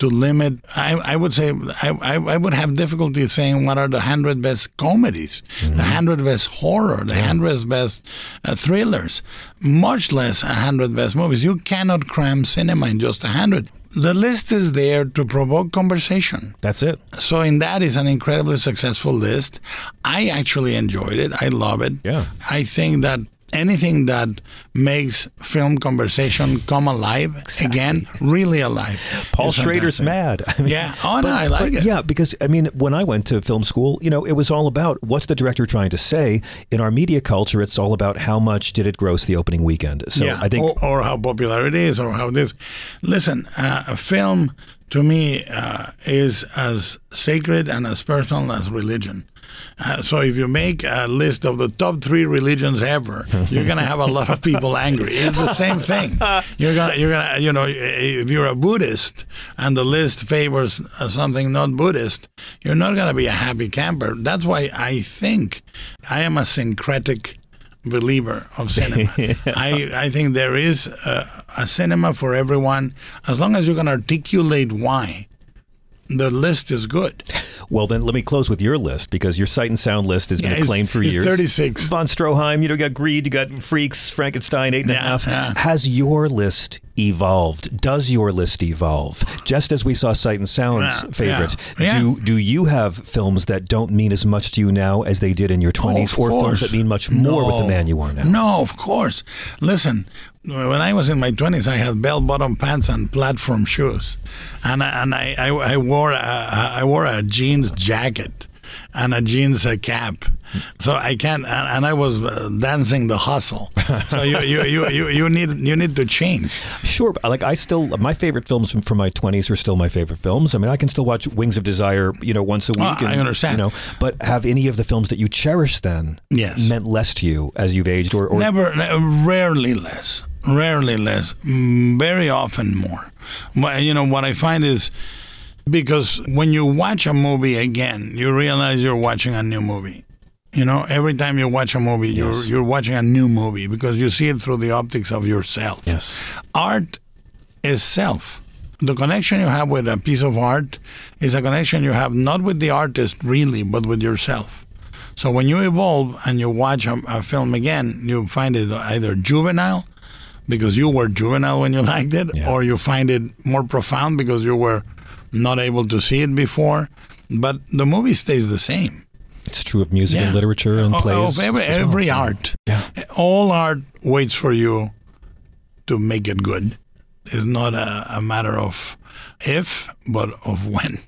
[SPEAKER 5] to limit, I, I would say, I, I, I would have difficulty saying what are the hundred best comedies,
[SPEAKER 1] Mm-hmm.
[SPEAKER 5] the hundred best horror, the hundred best uh, thrillers, much less a hundred best movies. You cannot cram cinema in just a hundred. The list is there to provoke conversation.
[SPEAKER 1] That's it.
[SPEAKER 5] So in that is an incredibly successful list. I actually enjoyed it. I love it.
[SPEAKER 1] Yeah.
[SPEAKER 5] I think that anything that makes film conversation come alive again, really alive.
[SPEAKER 1] Paul Schrader's
[SPEAKER 5] fantastic.
[SPEAKER 1] mad. I mean,
[SPEAKER 5] Yeah. Oh, no, I like it.
[SPEAKER 1] Yeah, because I mean, when I went to film school, you know, it was all about what's the director trying to say. In our media culture, it's all about how much did it gross the opening weekend. So
[SPEAKER 5] yeah.
[SPEAKER 1] I think
[SPEAKER 5] or, or how popular it is, or how this. Listen, uh, a film to me uh, is as sacred and as personal as religion. Uh, so if you make a list of the top three religions ever, you're gonna have a lot of people angry. It's the same thing. You're gonna, you're gonna, you know, if you're a Buddhist and the list favors uh, something not Buddhist, you're not gonna be a happy camper. That's why I think I am a syncretic believer of cinema. I, I think there is a, a cinema for everyone as long as you can articulate why. The list is good.
[SPEAKER 1] Well, then let me close with your list because your sight and sound list has been
[SPEAKER 5] Yeah, it's-
[SPEAKER 1] acclaimed for years.
[SPEAKER 5] 36.
[SPEAKER 1] Von Stroheim, you know, you got Greed, you got Freaks, Frankenstein, eight and a half.
[SPEAKER 5] yeah.
[SPEAKER 1] Has your list evolved? Does your list evolve? Just as we saw Sight and Sound's
[SPEAKER 5] Yeah,
[SPEAKER 1] favorite,
[SPEAKER 5] yeah, yeah.
[SPEAKER 1] do do you have films that don't mean as much to you now as they did in your
[SPEAKER 5] Oh,
[SPEAKER 1] twenties,
[SPEAKER 5] of
[SPEAKER 1] or films
[SPEAKER 5] course.
[SPEAKER 1] that mean much more with the man you are now?
[SPEAKER 5] No, of course. Listen, when I was in my twenties, I had bell-bottom pants and platform shoes, and I- and I, I, I wore a, I wore a jeans jacket and a jeans uh, cap. So I can't, and, and I was uh, dancing the hustle. So you, you, you, you, you need you need to change.
[SPEAKER 1] Sure, like I still, my favorite films from, from my twenties are still my favorite films. I mean, I can still watch Wings of Desire, you know, once a week.
[SPEAKER 5] Oh, I understand.
[SPEAKER 1] You know, but have any of the films that you cherish then
[SPEAKER 5] Yes.
[SPEAKER 1] meant less to you as you've aged, or, or
[SPEAKER 5] Never, ne- rarely less, rarely less, mm, very often more. But, You know what I find is because when you watch a movie again, you realize you're watching a new movie. You know, every time you watch a movie, you're you're watching a new movie because you see it through the optics of yourself.
[SPEAKER 1] yes,
[SPEAKER 5] Art is self. The connection you have with a piece of art is a connection you have not with the artist really, but with yourself. So when you evolve and you watch a, a film again, you find it either juvenile because you were juvenile when you liked it,
[SPEAKER 1] Yeah.
[SPEAKER 5] or you find it more profound because you were not able to see it before. But the movie stays the same.
[SPEAKER 1] It's true of music and literature and oh, oh,
[SPEAKER 5] Of-
[SPEAKER 1] plays.
[SPEAKER 5] Of every,
[SPEAKER 1] as well.
[SPEAKER 5] every art.
[SPEAKER 1] Yeah.
[SPEAKER 5] All art waits for you to make it good. It's not a, a matter of if, but of when.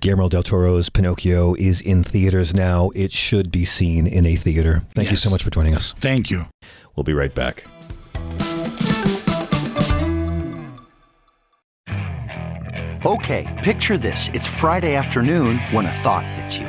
[SPEAKER 1] Guillermo del Toro's Pinocchio is in theaters now. It should be seen in a theater. Thank you so much for joining us.
[SPEAKER 5] Thank you.
[SPEAKER 1] We'll be right back.
[SPEAKER 6] Okay, picture this. It's Friday afternoon when a thought hits you.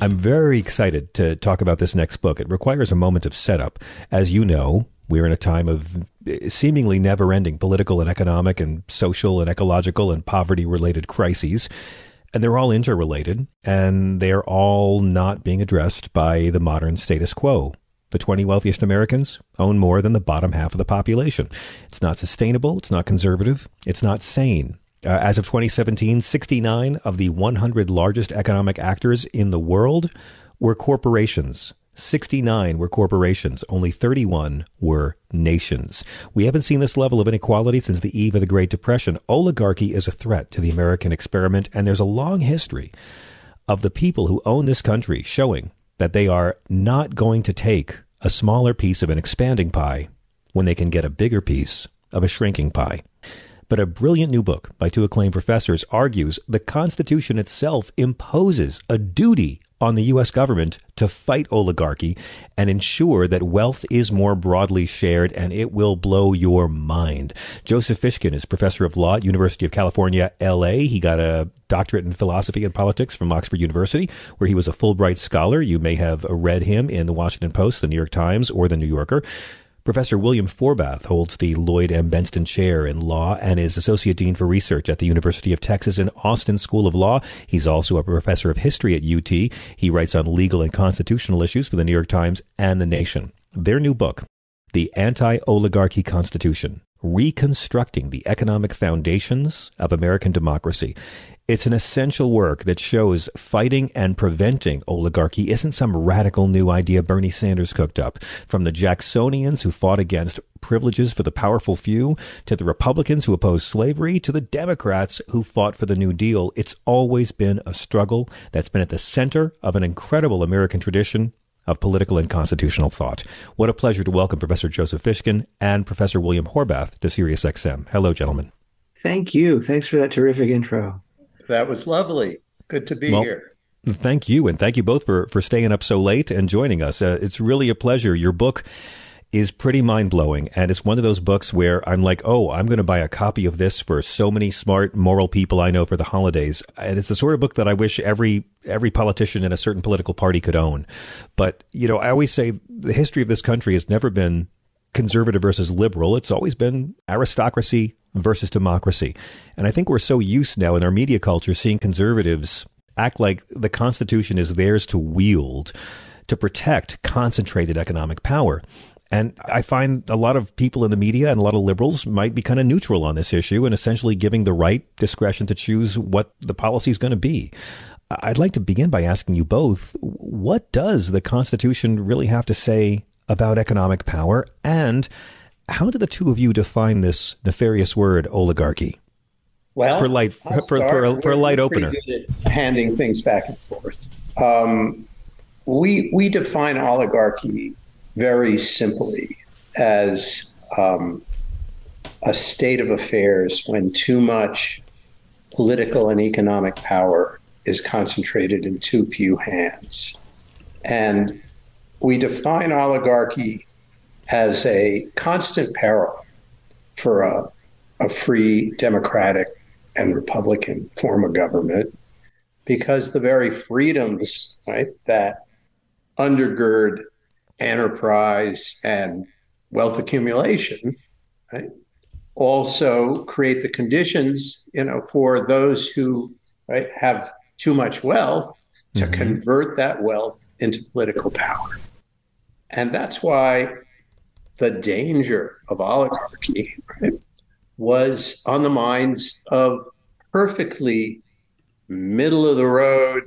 [SPEAKER 1] I'm very excited to talk about this next book. It requires a moment of setup. As you know, we're in a time of seemingly never ending political and economic and social and ecological and poverty related crises and they're all interrelated, and they're all not being addressed by the modern status quo. The 20 wealthiest Americans own more than the bottom half of the population. It's not sustainable, it's not conservative, it's not sane. Uh, as of 2017, 69 of the 100 largest economic actors in the world were corporations. 69 were corporations, only 31 were nations. We haven't seen this level of inequality since the eve of the Great Depression. Oligarchy is a threat to the American experiment, and there's a long history of the people who own this country showing that they are not going to take a smaller piece of an expanding pie when they can get a bigger piece of a shrinking pie. But a brilliant new book by two acclaimed professors argues the Constitution itself imposes a duty on the U.S. government to fight oligarchy and ensure that wealth is more broadly shared, and it will blow your mind. Joseph Fishkin is professor of law at University of California, L.A. He got a doctorate in philosophy and politics from Oxford University, where he was a Fulbright scholar. You may have read him in the Washington Post, the New York Times, or the New Yorker. Professor William Forbath holds the Lloyd M. Bentsen Chair in Law and is Associate Dean for Research at the University of Texas in Austin School of Law. He's also a professor of history at UT. He writes on legal and constitutional issues for the New York Times and The Nation. Their new book, The Anti Oligarchy Constitution Reconstructing the Economic Foundations of American Democracy, it's an essential work that shows fighting and preventing oligarchy isn't some radical new idea Bernie Sanders cooked up. From the Jacksonians who fought against privileges for the powerful few, to the Republicans who opposed slavery, to the Democrats who fought for the New Deal, it's always been a struggle that's been at the center of an incredible American tradition of political and constitutional thought. What a pleasure to welcome Professor Joseph Fishkin and Professor William Forbath to SiriusXM. Hello, gentlemen.
[SPEAKER 7] Thank you. Thanks for that terrific intro.
[SPEAKER 8] That was lovely. Good to be well, here.
[SPEAKER 1] Thank you, and thank you both for for staying up so late and joining us. Uh, it's really a pleasure. Your book is pretty mind blowing, and it's one of those books where I'm like, oh, I'm going to buy a copy of this for so many smart, moral people I know for the holidays. And it's the sort of book that I wish every every politician in a certain political party could own. But you know, I always say the history of this country has never been conservative versus liberal. It's always been aristocracy versus democracy. And I think we're so used now in our media culture seeing conservatives act like the Constitution is theirs to wield to protect concentrated economic power. And I find a lot of people in the media and a lot of liberals might be kind of neutral on this issue and essentially giving the right discretion to choose what the policy is going to be. I'd like to begin by asking you both what does the Constitution really have to say about economic power? And how do the two of you define this nefarious word, oligarchy?
[SPEAKER 8] Well,
[SPEAKER 1] for light for, for, for, a, for a light opener,
[SPEAKER 8] handing things back and forth. Um, we we define oligarchy very simply as um, a state of affairs when too much political and economic power is concentrated in too few hands, and we define oligarchy as a constant peril for a, a free democratic and republican form of government because the very freedoms right that undergird enterprise and wealth accumulation right, also create the conditions you know for those who right have too much wealth to mm-hmm. convert that wealth into political power and that's why the danger of oligarchy right, was on the minds of perfectly middle of the road,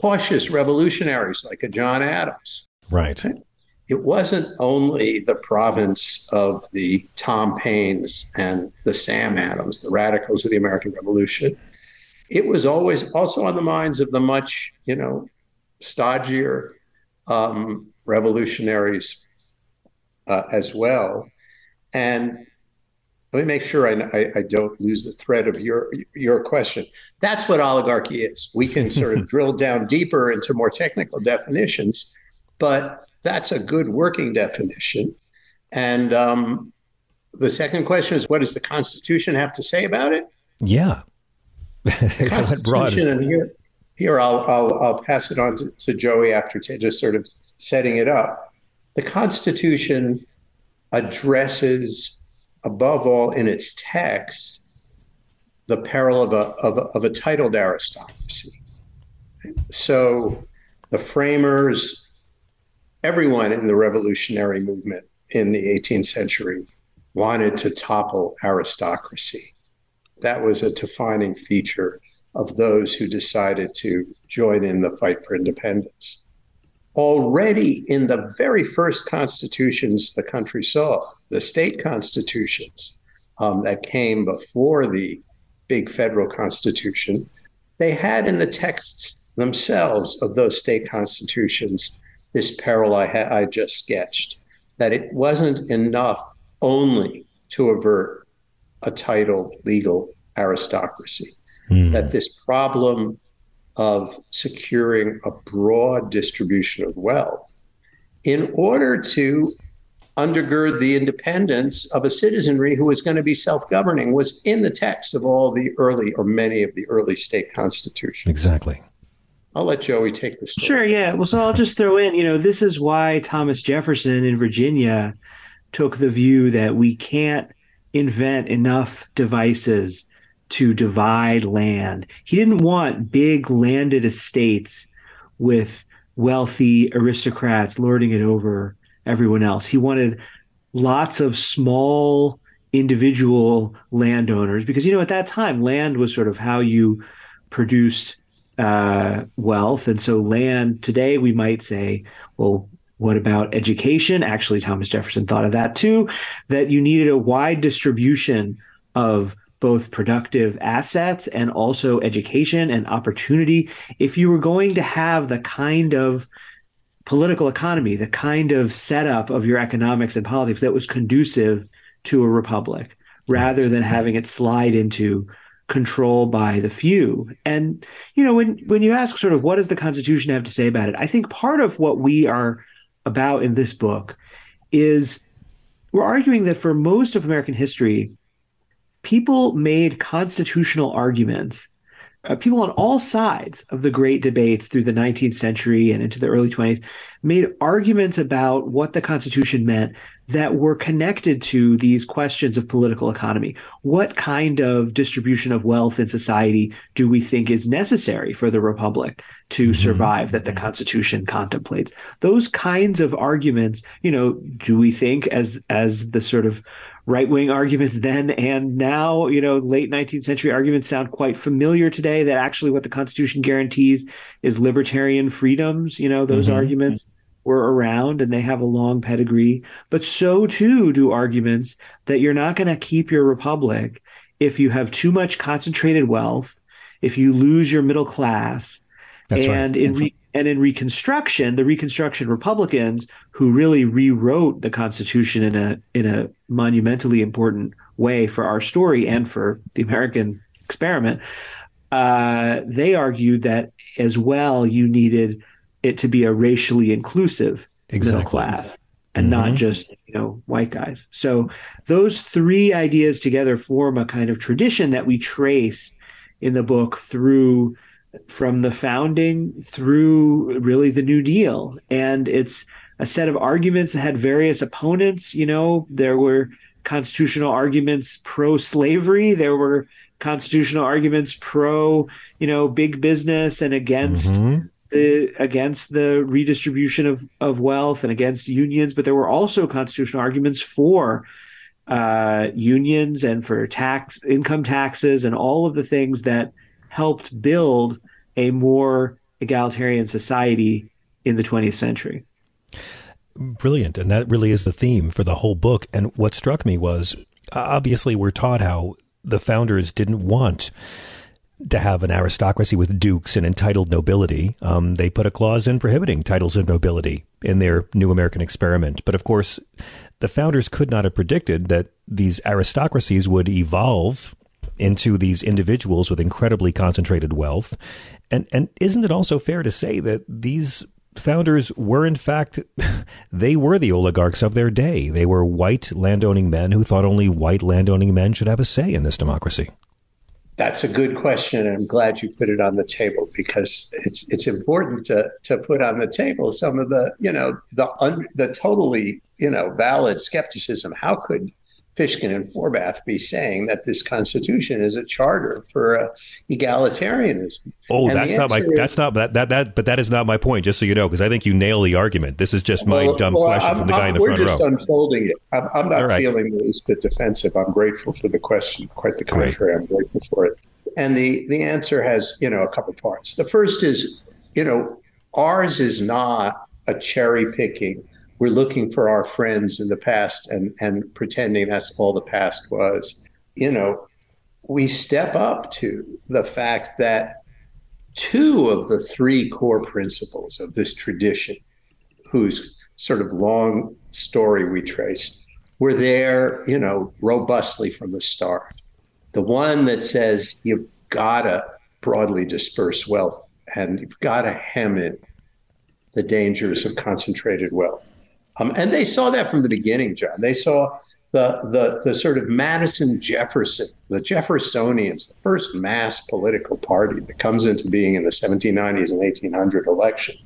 [SPEAKER 8] cautious revolutionaries like a John Adams.
[SPEAKER 1] Right.
[SPEAKER 8] It wasn't only the province of the Tom Paines and the Sam Adams, the radicals of the American Revolution. It was always also on the minds of the much, you know, stodgier um, revolutionaries uh, as well. And let me make sure I, I, I, don't lose the thread of your your question. That's what oligarchy is. We can sort of drill down deeper into more technical definitions, but that's a good working definition. And um, the second question is, what does the Constitution have to say about it?
[SPEAKER 1] Yeah,
[SPEAKER 8] Constitution, and here, here I'll, I'll I'll pass it on to, to Joey after t- just sort of setting it up. The Constitution addresses above all in its text, the peril of a, of a, of a titled aristocracy. So the framers, everyone in the revolutionary movement in the 18th century wanted to topple aristocracy. That was a defining feature of those who decided to join in the fight for independence. Already in the very first constitutions the country saw, the state constitutions um, that came before the big federal constitution, they had in the texts themselves of those state constitutions this peril I, ha- I just sketched that it wasn't enough only to avert a titled legal aristocracy, mm. that this problem of securing a broad distribution of wealth in order to undergird the independence of a citizenry who was going to be self-governing was in the text of all the early or many of the early state constitutions.
[SPEAKER 1] Exactly.
[SPEAKER 8] I'll let Joey take the story.
[SPEAKER 7] Sure, yeah. Well, so I'll just throw in, you know, this is why Thomas Jefferson in Virginia took the view that we can't invent enough devices to divide land. He didn't want big landed estates with wealthy aristocrats lording it over everyone else. He wanted lots of small individual landowners because you know at that time land was sort of how you produced uh, wealth and so land today we might say well what about education actually thomas jefferson thought of that too that you needed a wide distribution of both productive assets and also education and opportunity. If you were going to have the kind of political economy, the kind of setup of your economics and politics that was conducive to a republic, rather than having it slide into control by the few. And you know, when when you ask sort of what does the Constitution have to say about it, I think part of what we are about in this book is we're arguing that for most of American history, people made constitutional arguments. Uh, people on all sides of the great debates through the 19th century and into the early 20th made arguments about what the Constitution meant that were connected to these questions of political economy. What kind of distribution of wealth in society do we think is necessary for the Republic to mm-hmm. survive that the Constitution contemplates? Those kinds of arguments, you know, do we think as as the sort of right wing arguments then and now, you know, late 19th century arguments sound quite familiar today that actually what the Constitution guarantees is libertarian freedoms. You know, those mm-hmm. arguments were around and they have a long pedigree. But so too do arguments that you're not going to keep your republic if you have too much concentrated wealth, if you lose your middle class. That's and right. in re- and in Reconstruction, the Reconstruction Republicans, who really rewrote the Constitution in a in a monumentally important way for our story and for the American experiment, uh, they argued that as well you needed it to be a racially inclusive exactly. middle class and mm-hmm. not just you know white guys. So those three ideas together form a kind of tradition that we trace in the book through from the founding through really the New Deal. And it's a set of arguments that had various opponents. You know, there were constitutional arguments pro slavery, there were constitutional arguments pro, you know, big business and against. Mm-hmm. The, against the redistribution of, of wealth and against unions, but there were also constitutional arguments for uh, unions and for tax income taxes and all of the things that helped build a more egalitarian society in the 20th century.
[SPEAKER 1] Brilliant. And that really is the theme for the whole book. And what struck me was obviously we're taught how the founders didn't want to have an aristocracy with dukes and entitled nobility. Um, they put a clause in prohibiting titles of nobility in their new American experiment. But of course, the founders could not have predicted that these aristocracies would evolve into these individuals with incredibly concentrated wealth. And and isn't it also fair to say that these founders were in fact they were the oligarchs of their day. They were white landowning men who thought only white landowning men should have a say in this democracy.
[SPEAKER 8] That's a good question, and I'm glad you put it on the table because it's it's important to to put on the table some of the you know the un, the totally you know valid skepticism. How could Fishkin and Forbath be saying that this Constitution is a charter for uh, egalitarianism.
[SPEAKER 1] Oh, and that's not my. Is, that's not that, that that. But that is not my point. Just so you know, because I think you nail the argument. This is just my
[SPEAKER 8] well,
[SPEAKER 1] dumb
[SPEAKER 8] well,
[SPEAKER 1] question
[SPEAKER 8] I'm,
[SPEAKER 1] from the guy
[SPEAKER 8] I'm,
[SPEAKER 1] in the front row.
[SPEAKER 8] We're just unfolding it. I'm, I'm not
[SPEAKER 1] right.
[SPEAKER 8] feeling the least bit defensive. I'm grateful for the question. Quite the contrary. I'm grateful for it. And the the answer has you know a couple parts. The first is you know ours is not a cherry picking we're looking for our friends in the past and and pretending that's all the past was. You know we step up to the fact that two of the three core principles of this tradition whose sort of long story we trace were there you know robustly from the start. The one that says you've got to broadly disperse wealth and you've got to hem in the dangers of concentrated wealth um, and they saw that from the beginning, John. They saw the, the, the sort of Madison Jefferson, the Jeffersonians, the first mass political party that comes into being in the 1790s and 1800 election,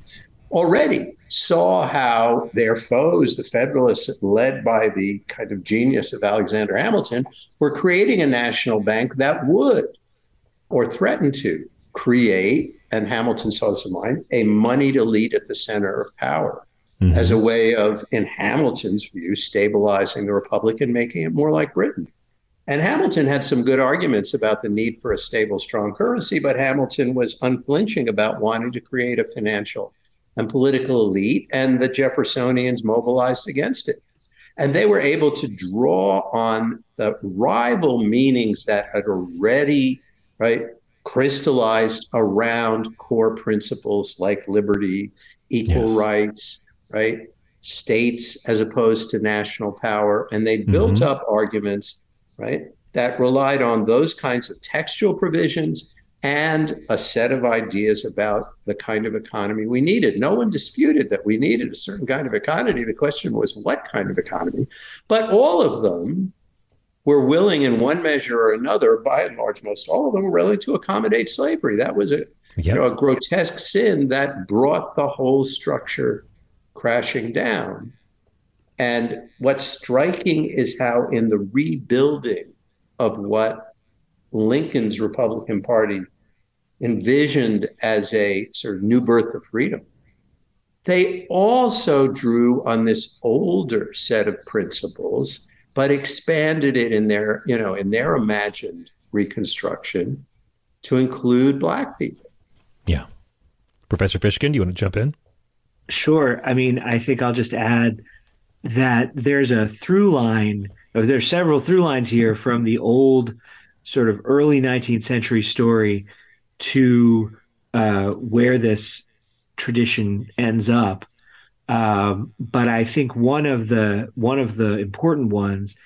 [SPEAKER 8] already saw how their foes, the Federalists, led by the kind of genius of Alexander Hamilton, were creating a national bank that would, or threatened to, create, and Hamilton saw this in mind, a moneyed elite at the center of power mm-hmm. as a way of, in Hamilton's view, stabilizing the Republic and making it more like Britain. And Hamilton had some good arguments about the need for a stable, strong currency, but Hamilton was unflinching about wanting to create a financial and political elite, and the Jeffersonians mobilized against it. And they were able to draw on the rival meanings that had already, right, crystallized around core principles like liberty, equal yes. rights, right? States as opposed to national power. And they built mm-hmm. up arguments, right, that relied on those kinds of textual provisions and a set of ideas about the kind of economy we needed. No one disputed that we needed a certain kind of economy. The question was what kind of economy? But all of them were willing, in one measure or another, by and large, most all of them were willing to accommodate slavery. That was a, yep. you know, a grotesque sin that brought the whole structure crashing down. And what's striking is how, in the rebuilding of what Lincoln's Republican Party envisioned as a sort of new birth of freedom, they also drew on this older set of principles, but expanded it in their, you know, in their imagined reconstruction to include black people.
[SPEAKER 1] Yeah. Professor Fishkin, do you want to jump in?
[SPEAKER 7] Sure. I mean, I think I'll just add that there's a through line, there's several through lines here from the old sort of early 19th century story to uh, where this tradition ends up. Um, but I think one of the one of the important ones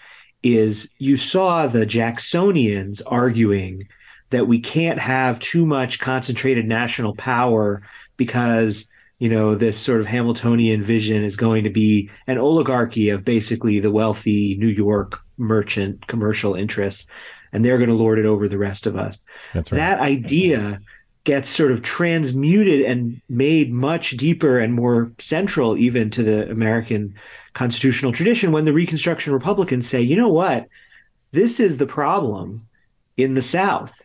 [SPEAKER 7] is you saw the Jacksonians arguing that we can't have too much concentrated national power because you know, this sort of Hamiltonian vision is going to be an oligarchy of basically the wealthy New York merchant commercial interests, and they're going to lord it over the rest of us. Right. That idea gets sort of transmuted and made much deeper and more central even to the American constitutional tradition when the Reconstruction Republicans say, you know what? This is the problem in the South.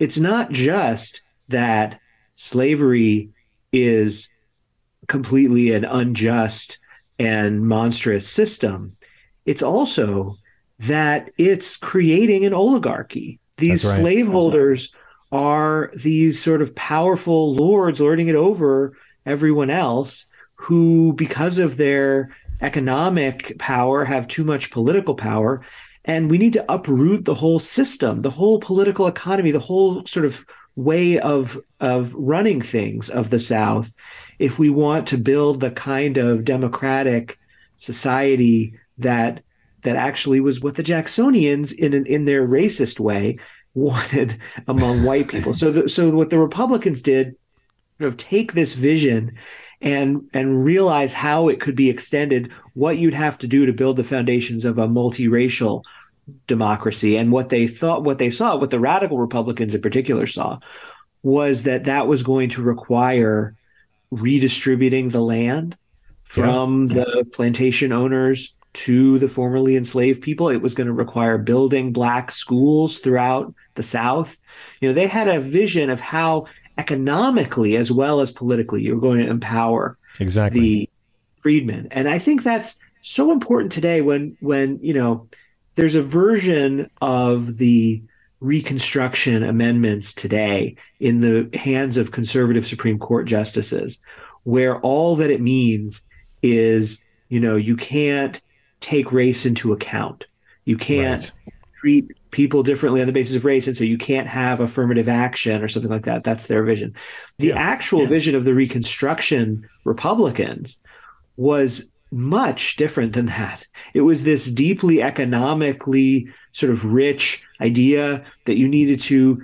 [SPEAKER 7] It's not just that slavery is completely an unjust and monstrous system. It's also that it's creating an oligarchy. These right. slaveholders are these sort of powerful lords lording it over everyone else who, because of their economic power, have too much political power. And we need to uproot the whole system, the whole political economy, the whole sort of way of of running things of the South if we want to build the kind of democratic society that that actually was what the Jacksonians in in their racist way wanted among white people. So the, so what the Republicans did sort of take this vision and and realize how it could be extended, what you'd have to do to build the foundations of a multiracial democracy. And what they thought, what they saw, what the radical Republicans in particular saw, was that that was going to require redistributing the land from yeah. the plantation owners to the formerly enslaved people. It was going to require building black schools throughout the South. You know, they had a vision of how economically as well as politically you're going to empower
[SPEAKER 1] exactly
[SPEAKER 7] the freedmen. And I think that's so important today when when, you know, there's a version of the Reconstruction amendments today in the hands of conservative Supreme Court justices, where all that it means is, you know, you can't take race into account. You can't right. treat people differently on the basis of race. And so you can't have affirmative action or something like that. That's their vision. The yeah. actual yeah. vision of the Reconstruction Republicans was much different than that. It was this deeply economically sort of rich idea that you needed to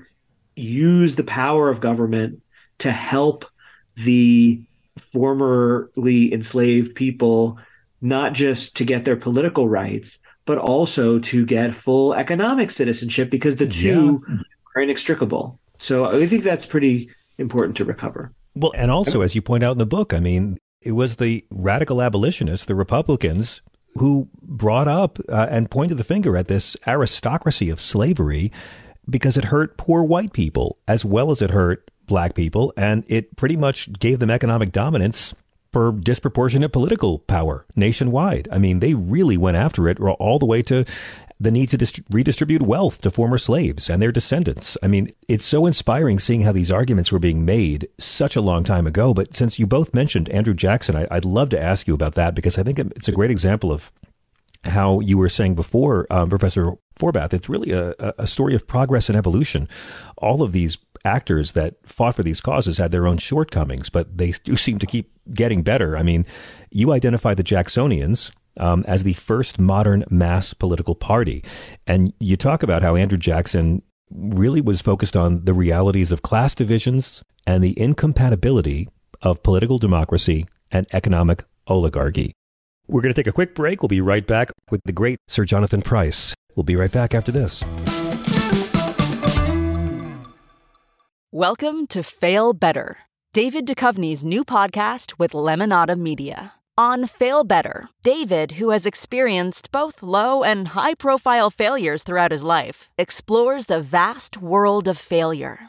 [SPEAKER 7] use the power of government to help the formerly enslaved people not just to get their political rights but also to get full economic citizenship because the two yeah. are inextricable so i think that's pretty important to recover
[SPEAKER 1] well and also as you point out in the book i mean it was the radical abolitionists, the Republicans, who brought up uh, and pointed the finger at this aristocracy of slavery because it hurt poor white people as well as it hurt black people. And it pretty much gave them economic dominance for disproportionate political power nationwide. I mean, they really went after it all the way to the need to dist- redistribute wealth to former slaves and their descendants. I mean, it's so inspiring seeing how these arguments were being made such a long time ago. But since you both mentioned Andrew Jackson, I, would love to ask you about that because I think it's a great example of how you were saying before, um, Professor Forbath. It's really a, a story of progress and evolution. All of these actors that fought for these causes had their own shortcomings, but they do seem to keep getting better. I mean, you identify the Jacksonians um, as the first modern mass political party. And you talk about how Andrew Jackson really was focused on the realities of class divisions and the incompatibility of political democracy and economic oligarchy. We're going to take a quick break. We'll be right back with the great Sir Jonathan Pryce. We'll be right back after this.
[SPEAKER 9] Welcome to Fail Better, David Duchovny's new podcast with Lemonada Media. On Fail Better, David, who has experienced both low and high profile failures throughout his life, explores the vast world of failure,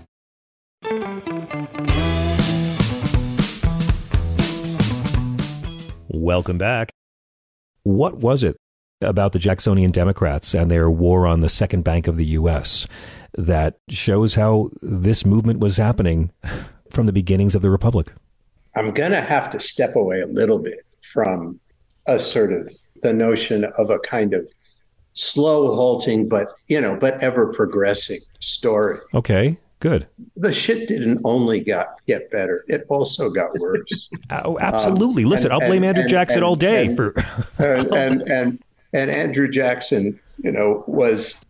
[SPEAKER 1] Welcome back. What was it about the Jacksonian Democrats and their war on the second bank of the U.S. that shows how this movement was happening from the beginnings of the Republic?
[SPEAKER 8] I'm going to have to step away a little bit from a sort of the notion of a kind of slow halting, but, you know, but ever progressing story.
[SPEAKER 1] Okay, good.
[SPEAKER 8] the shit didn't only got get better; it also got worse.
[SPEAKER 1] oh, absolutely. Um, Listen, and, I'll blame and, Andrew and, Jackson all day for
[SPEAKER 8] and, and and and Andrew Jackson, you know, was,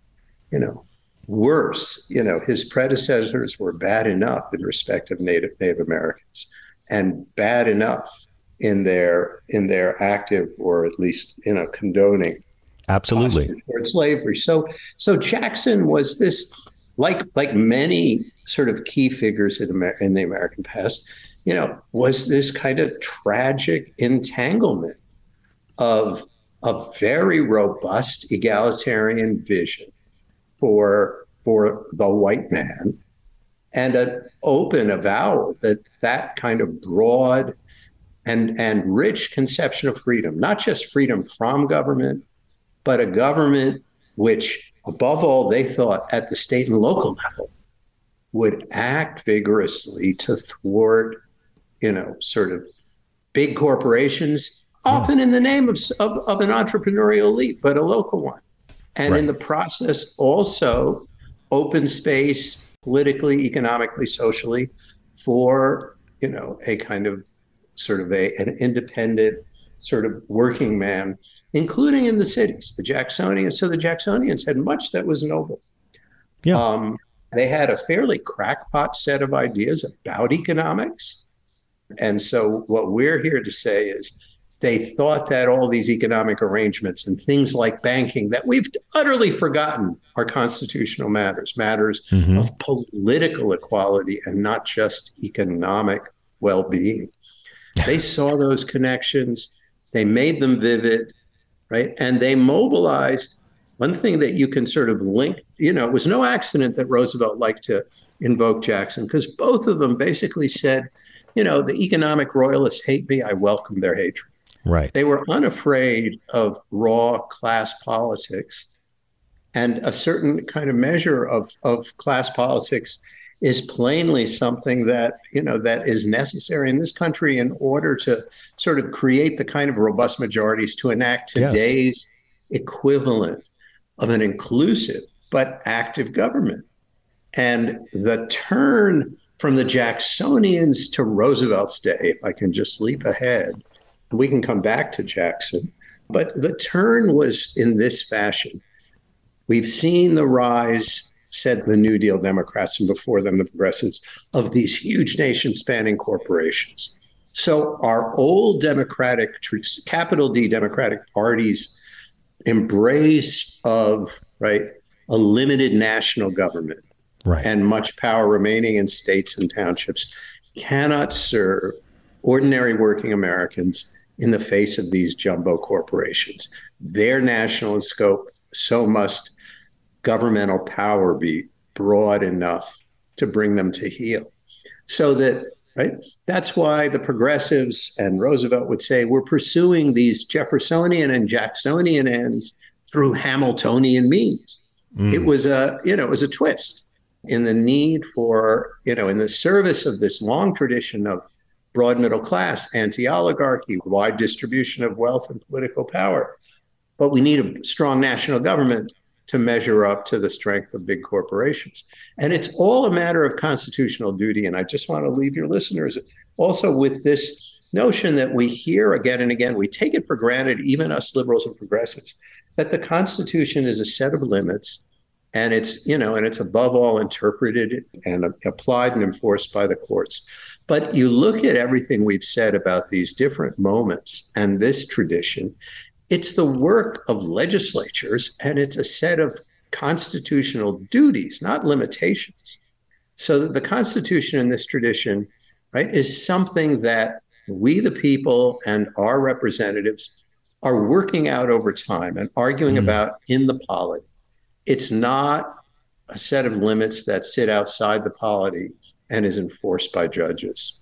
[SPEAKER 8] you know, worse. You know, his predecessors were bad enough in respect of Native Native Americans, and bad enough in their in their active or at least you know condoning
[SPEAKER 1] absolutely
[SPEAKER 8] toward slavery. So so Jackson was this like like many sort of key figures in, Amer- in the American past, you know, was this kind of tragic entanglement of a very robust egalitarian vision for for the white man and an open avowal that that kind of broad and and rich conception of freedom not just freedom from government but a government which above all they thought at the state and local level would act vigorously to thwart you know sort of big corporations hmm. often in the name of, of, of an entrepreneurial elite but a local one and right. in the process also open space politically, economically, socially for you know a kind of sort of a an independent sort of working man, including in the cities, the Jacksonians. So the Jacksonians had much that was noble.
[SPEAKER 1] Yeah. Um,
[SPEAKER 8] they had a fairly crackpot set of ideas about economics. And so what we're here to say is they thought that all these economic arrangements and things like banking that we've utterly forgotten are constitutional matters, matters mm-hmm. of political equality and not just economic well being. they saw those connections, they made them vivid, right? And they mobilized. One thing that you can sort of link, you know, it was no accident that Roosevelt liked to invoke Jackson because both of them basically said, you know, the economic royalists hate me, I welcome their hatred.
[SPEAKER 1] Right.
[SPEAKER 8] They were unafraid of raw class politics. And a certain kind of measure of, of class politics is plainly something that, you know, that is necessary in this country in order to sort of create the kind of robust majorities to enact today's yes. equivalent of an inclusive but active government. And the turn from the Jacksonians to Roosevelt's day, if I can just leap ahead, we can come back to Jackson. But the turn was in this fashion. We've seen the rise, said the New Deal Democrats and before them the progressives, of these huge nation spanning corporations. So our old democratic, capital D democratic parties embrace of, right, a limited national government
[SPEAKER 1] right.
[SPEAKER 8] and much power remaining in states and townships cannot serve ordinary working Americans in the face of these jumbo corporations. Their national scope, so must governmental power be broad enough to bring them to heel. So that, right, that's why the progressives and Roosevelt would say we're pursuing these Jeffersonian and Jacksonian ends through Hamiltonian means. Mm. It was a, you know, it was a twist in the need for, you know, in the service of this long tradition of broad middle class, anti oligarchy, wide distribution of wealth and political power. But we need a strong national government to measure up to the strength of big corporations. And it's all a matter of constitutional duty. And I just want to leave your listeners also with this notion that we hear again and again, we take it for granted, even us liberals and progressives, that the Constitution is a set of limits and it's you know and it's above all interpreted and applied and enforced by the courts but you look at everything we've said about these different moments and this tradition, it's the work of legislatures and it's a set of constitutional duties, not limitations. So that the Constitution in this tradition, right, is something that we, the people, and our representatives are working out over time and arguing mm. about in the polity. It's not a set of limits that sit outside the polity and is enforced by judges.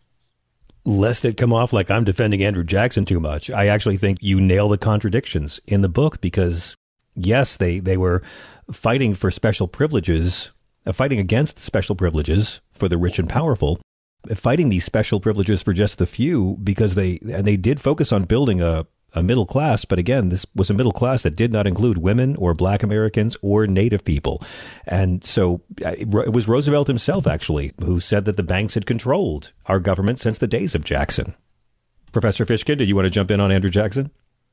[SPEAKER 1] Lest it come off like I'm defending Andrew Jackson too much, I actually think you nail the contradictions in the book because, yes, they, they were fighting for special privileges, uh, fighting against special privileges for the rich and powerful, fighting these special privileges for just the few because they and they did focus on building a a middle class, but again, this was a middle class that did not include women or black Americans or native people. And so it was Roosevelt himself, actually, who said that the banks had controlled our government since the days of Jackson. Professor Fishkin, did you want to jump in on Andrew Jackson?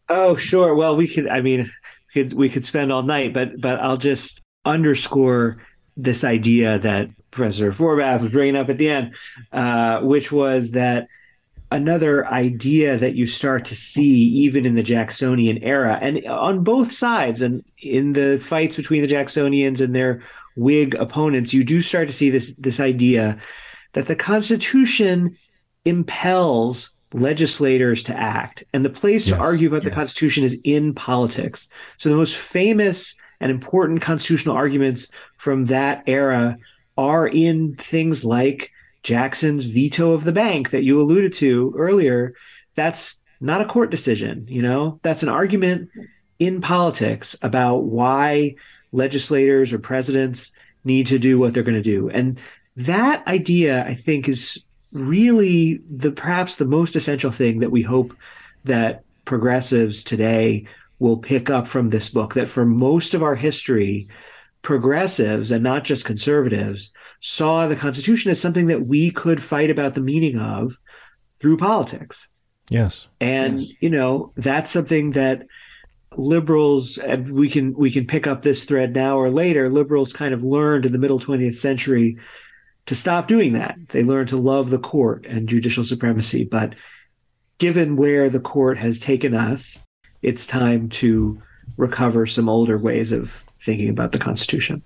[SPEAKER 7] Oh, sure. Well, we could, I mean, we could, we could spend all night, but, but I'll just underscore this idea that Professor Forbath was bringing up at the end, uh, which was that another idea that you start to see even in the Jacksonian era and on both sides and in the fights between the Jacksonians and their Whig opponents, you do start to see this this idea that the Constitution impels legislators to act. And the place yes, to argue about yes. the Constitution is in politics. So the most famous and important constitutional arguments from that era are in things like Jackson's veto of the bank that you alluded to earlier, that's not a court decision. You know, that's an argument in politics about why legislators or presidents need to do what they're going to do. And that idea, I think, is really the perhaps the most essential thing that we hope that progressives today will pick up from this book that for most of our history progressives and not just conservatives saw the Constitution as something that we could fight about the meaning of through politics.
[SPEAKER 1] Yes.
[SPEAKER 7] And
[SPEAKER 1] yes.
[SPEAKER 7] you know, that's something that liberals and we can we can pick up this thread now or later liberals kind of learned in the middle 20th century to stop doing that they learned to love the court and judicial supremacy but given where the court has taken us it's time to recover some older ways of thinking about the constitution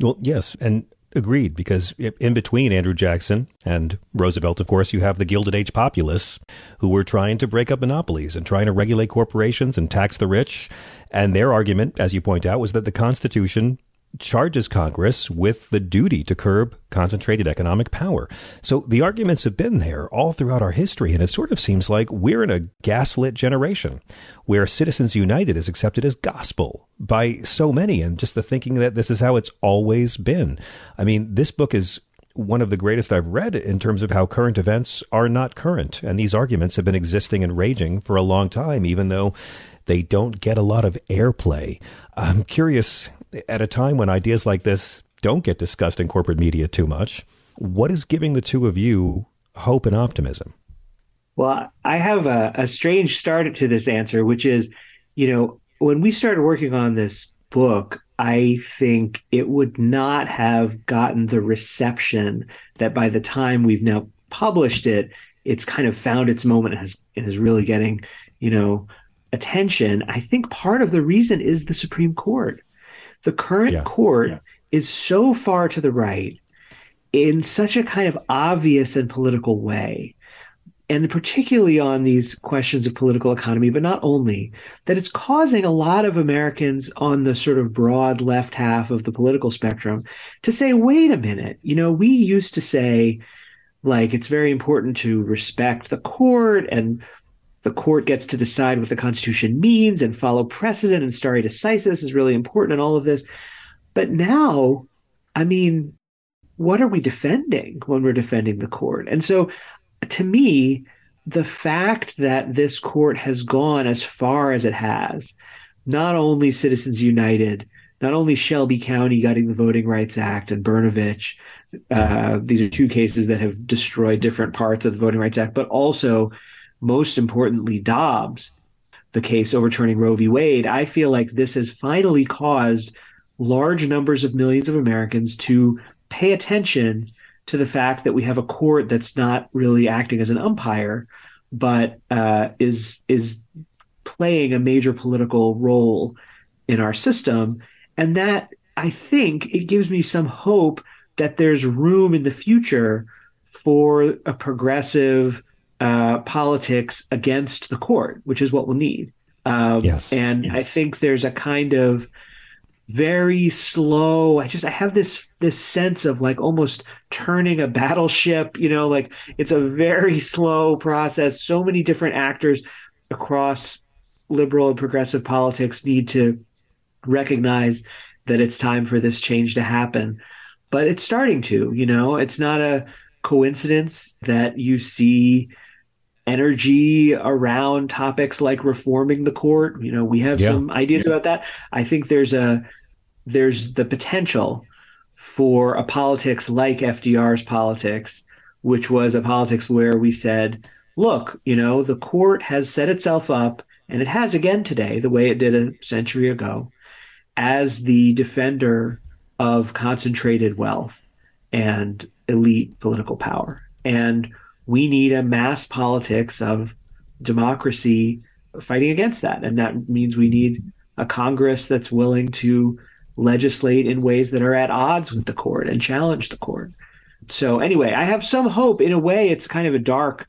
[SPEAKER 1] well yes and Agreed, because in between Andrew Jackson and Roosevelt, of course, you have the Gilded Age populists who were trying to break up monopolies and trying to regulate corporations and tax the rich. And their argument, as you point out, was that the Constitution charges Congress with the duty to curb concentrated economic power. So the arguments have been there all throughout our history, and it sort of seems like we're in a gaslit generation where Citizens United is accepted as gospel by so many, and just the thinking that this is how it's always been. I mean, this book is one of the greatest I've read in terms of how current events are not current. And these arguments have been existing and raging for a long time, even though they don't get a lot of airplay. I'm curious at a time when ideas like this don't get discussed in corporate media too much, what is giving the two of you hope and optimism?
[SPEAKER 7] Well, I have a, a strange start to this answer, which is, you know, when we started working on this book, I think it would not have gotten the reception that by the time we've now published it, it's kind of found its moment and has is really getting, you know, attention. I think part of the reason is the Supreme Court. The current yeah. court yeah. is so far to the right in such a kind of obvious and political way. And particularly on these questions of political economy, but not only, that it's causing a lot of Americans on the sort of broad left half of the political spectrum to say, wait a minute, you know, we used to say, like, it's very important to respect the court and the court gets to decide what the Constitution means and follow precedent and stare decisis is really important in all of this. But now, I mean, what are we defending when we're defending the court? And so to me, the fact that this court has gone as far as it has, not only Citizens United, not only Shelby County gutting the Voting Rights Act and Brnovich, uh, these are two cases that have destroyed different parts of the Voting Rights Act, but also most importantly, Dobbs, the case overturning Roe v. Wade, I feel like this has finally caused large numbers of millions of Americans to pay attention to the fact that we have a court that's not really acting as an umpire, but uh, is is playing a major political role in our system, and that I think it gives me some hope that there's room in the future for a progressive uh, politics against the court, which is what we'll need.
[SPEAKER 1] Um, yes.
[SPEAKER 7] And
[SPEAKER 1] yes.
[SPEAKER 7] I think there's a kind of very slow. I just I have this this sense of like almost turning a battleship. You know, like it's a very slow process. So many different actors across liberal and progressive politics need to recognize that it's time for this change to happen. But it's starting to. You know, it's not a coincidence that you see energy around topics like reforming the court. You know, we have yeah. some ideas yeah. about that. I think there's a there's the potential for a politics like FDR's politics, which was a politics where we said, look, you know, the court has set itself up, and it has again today, the way it did a century ago, as the defender of concentrated wealth and elite political power. And we need a mass politics of democracy fighting against that. And that means we need a Congress that's willing to legislate in ways that are at odds with the court and challenge the court. So anyway, I have some hope. In a way, it's kind of a dark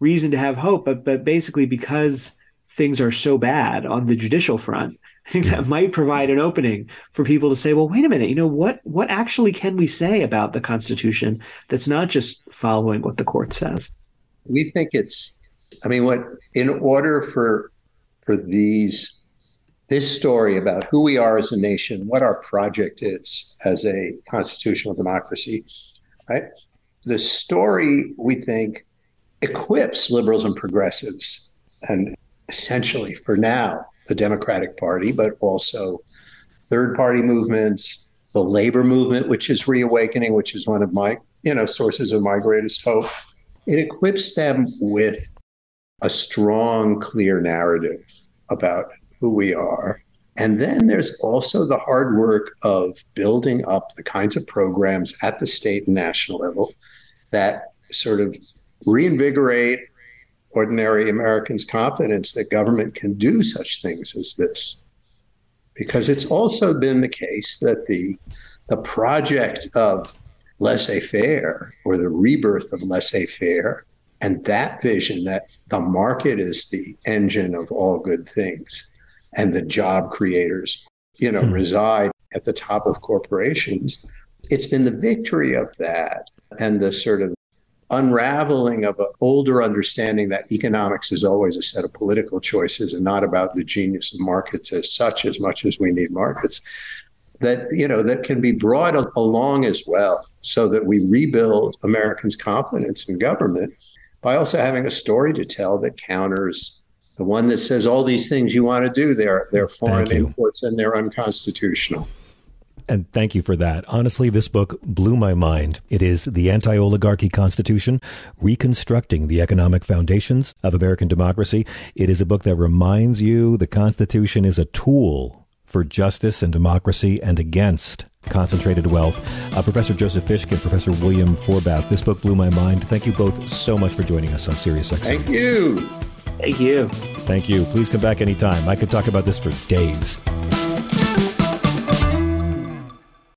[SPEAKER 7] reason to have hope, but but basically because things are so bad on the judicial front, I think that might provide an opening for people to say, well, wait a minute, you know, what what actually can we say about the Constitution that's not just following what the court says?
[SPEAKER 8] We think it's I mean, what in order for for these this story about who we are as a nation, what our project is as a constitutional democracy, right? The story we think equips liberals and progressives and essentially for now the Democratic Party, but also third party movements, the labor movement, which is reawakening, which is one of my, you know, sources of my greatest hope. It equips them with a strong, clear narrative about who we are. And then there's also the hard work of building up the kinds of programs at the state and national level that sort of reinvigorate ordinary Americans' confidence that government can do such things as this. Because it's also been the case that the, the project of laissez faire or the rebirth of laissez faire and that vision that the market is the engine of all good things and the job creators, you know, hmm. reside at the top of corporations. It's been the victory of that and the sort of unraveling of an older understanding that economics is always a set of political choices and not about the genius of markets as such as much as we need markets that you know that can be brought along as well so that we rebuild americans confidence in government by also having a story to tell that counters the one that says all these things you want to do they're they're foreign imports and they're unconstitutional
[SPEAKER 1] and thank you for that. Honestly, this book blew my mind. It is The Anti Oligarchy Constitution Reconstructing the Economic Foundations of American Democracy. It is a book that reminds you the Constitution is a tool for justice and democracy and against concentrated wealth. Uh, Professor Joseph Fishkin, Professor William Forbath, this book blew my mind. Thank you both so much for joining us on SiriusXM.
[SPEAKER 8] Thank you.
[SPEAKER 7] Thank you.
[SPEAKER 1] Thank you. Please come back anytime. I could talk about this for days.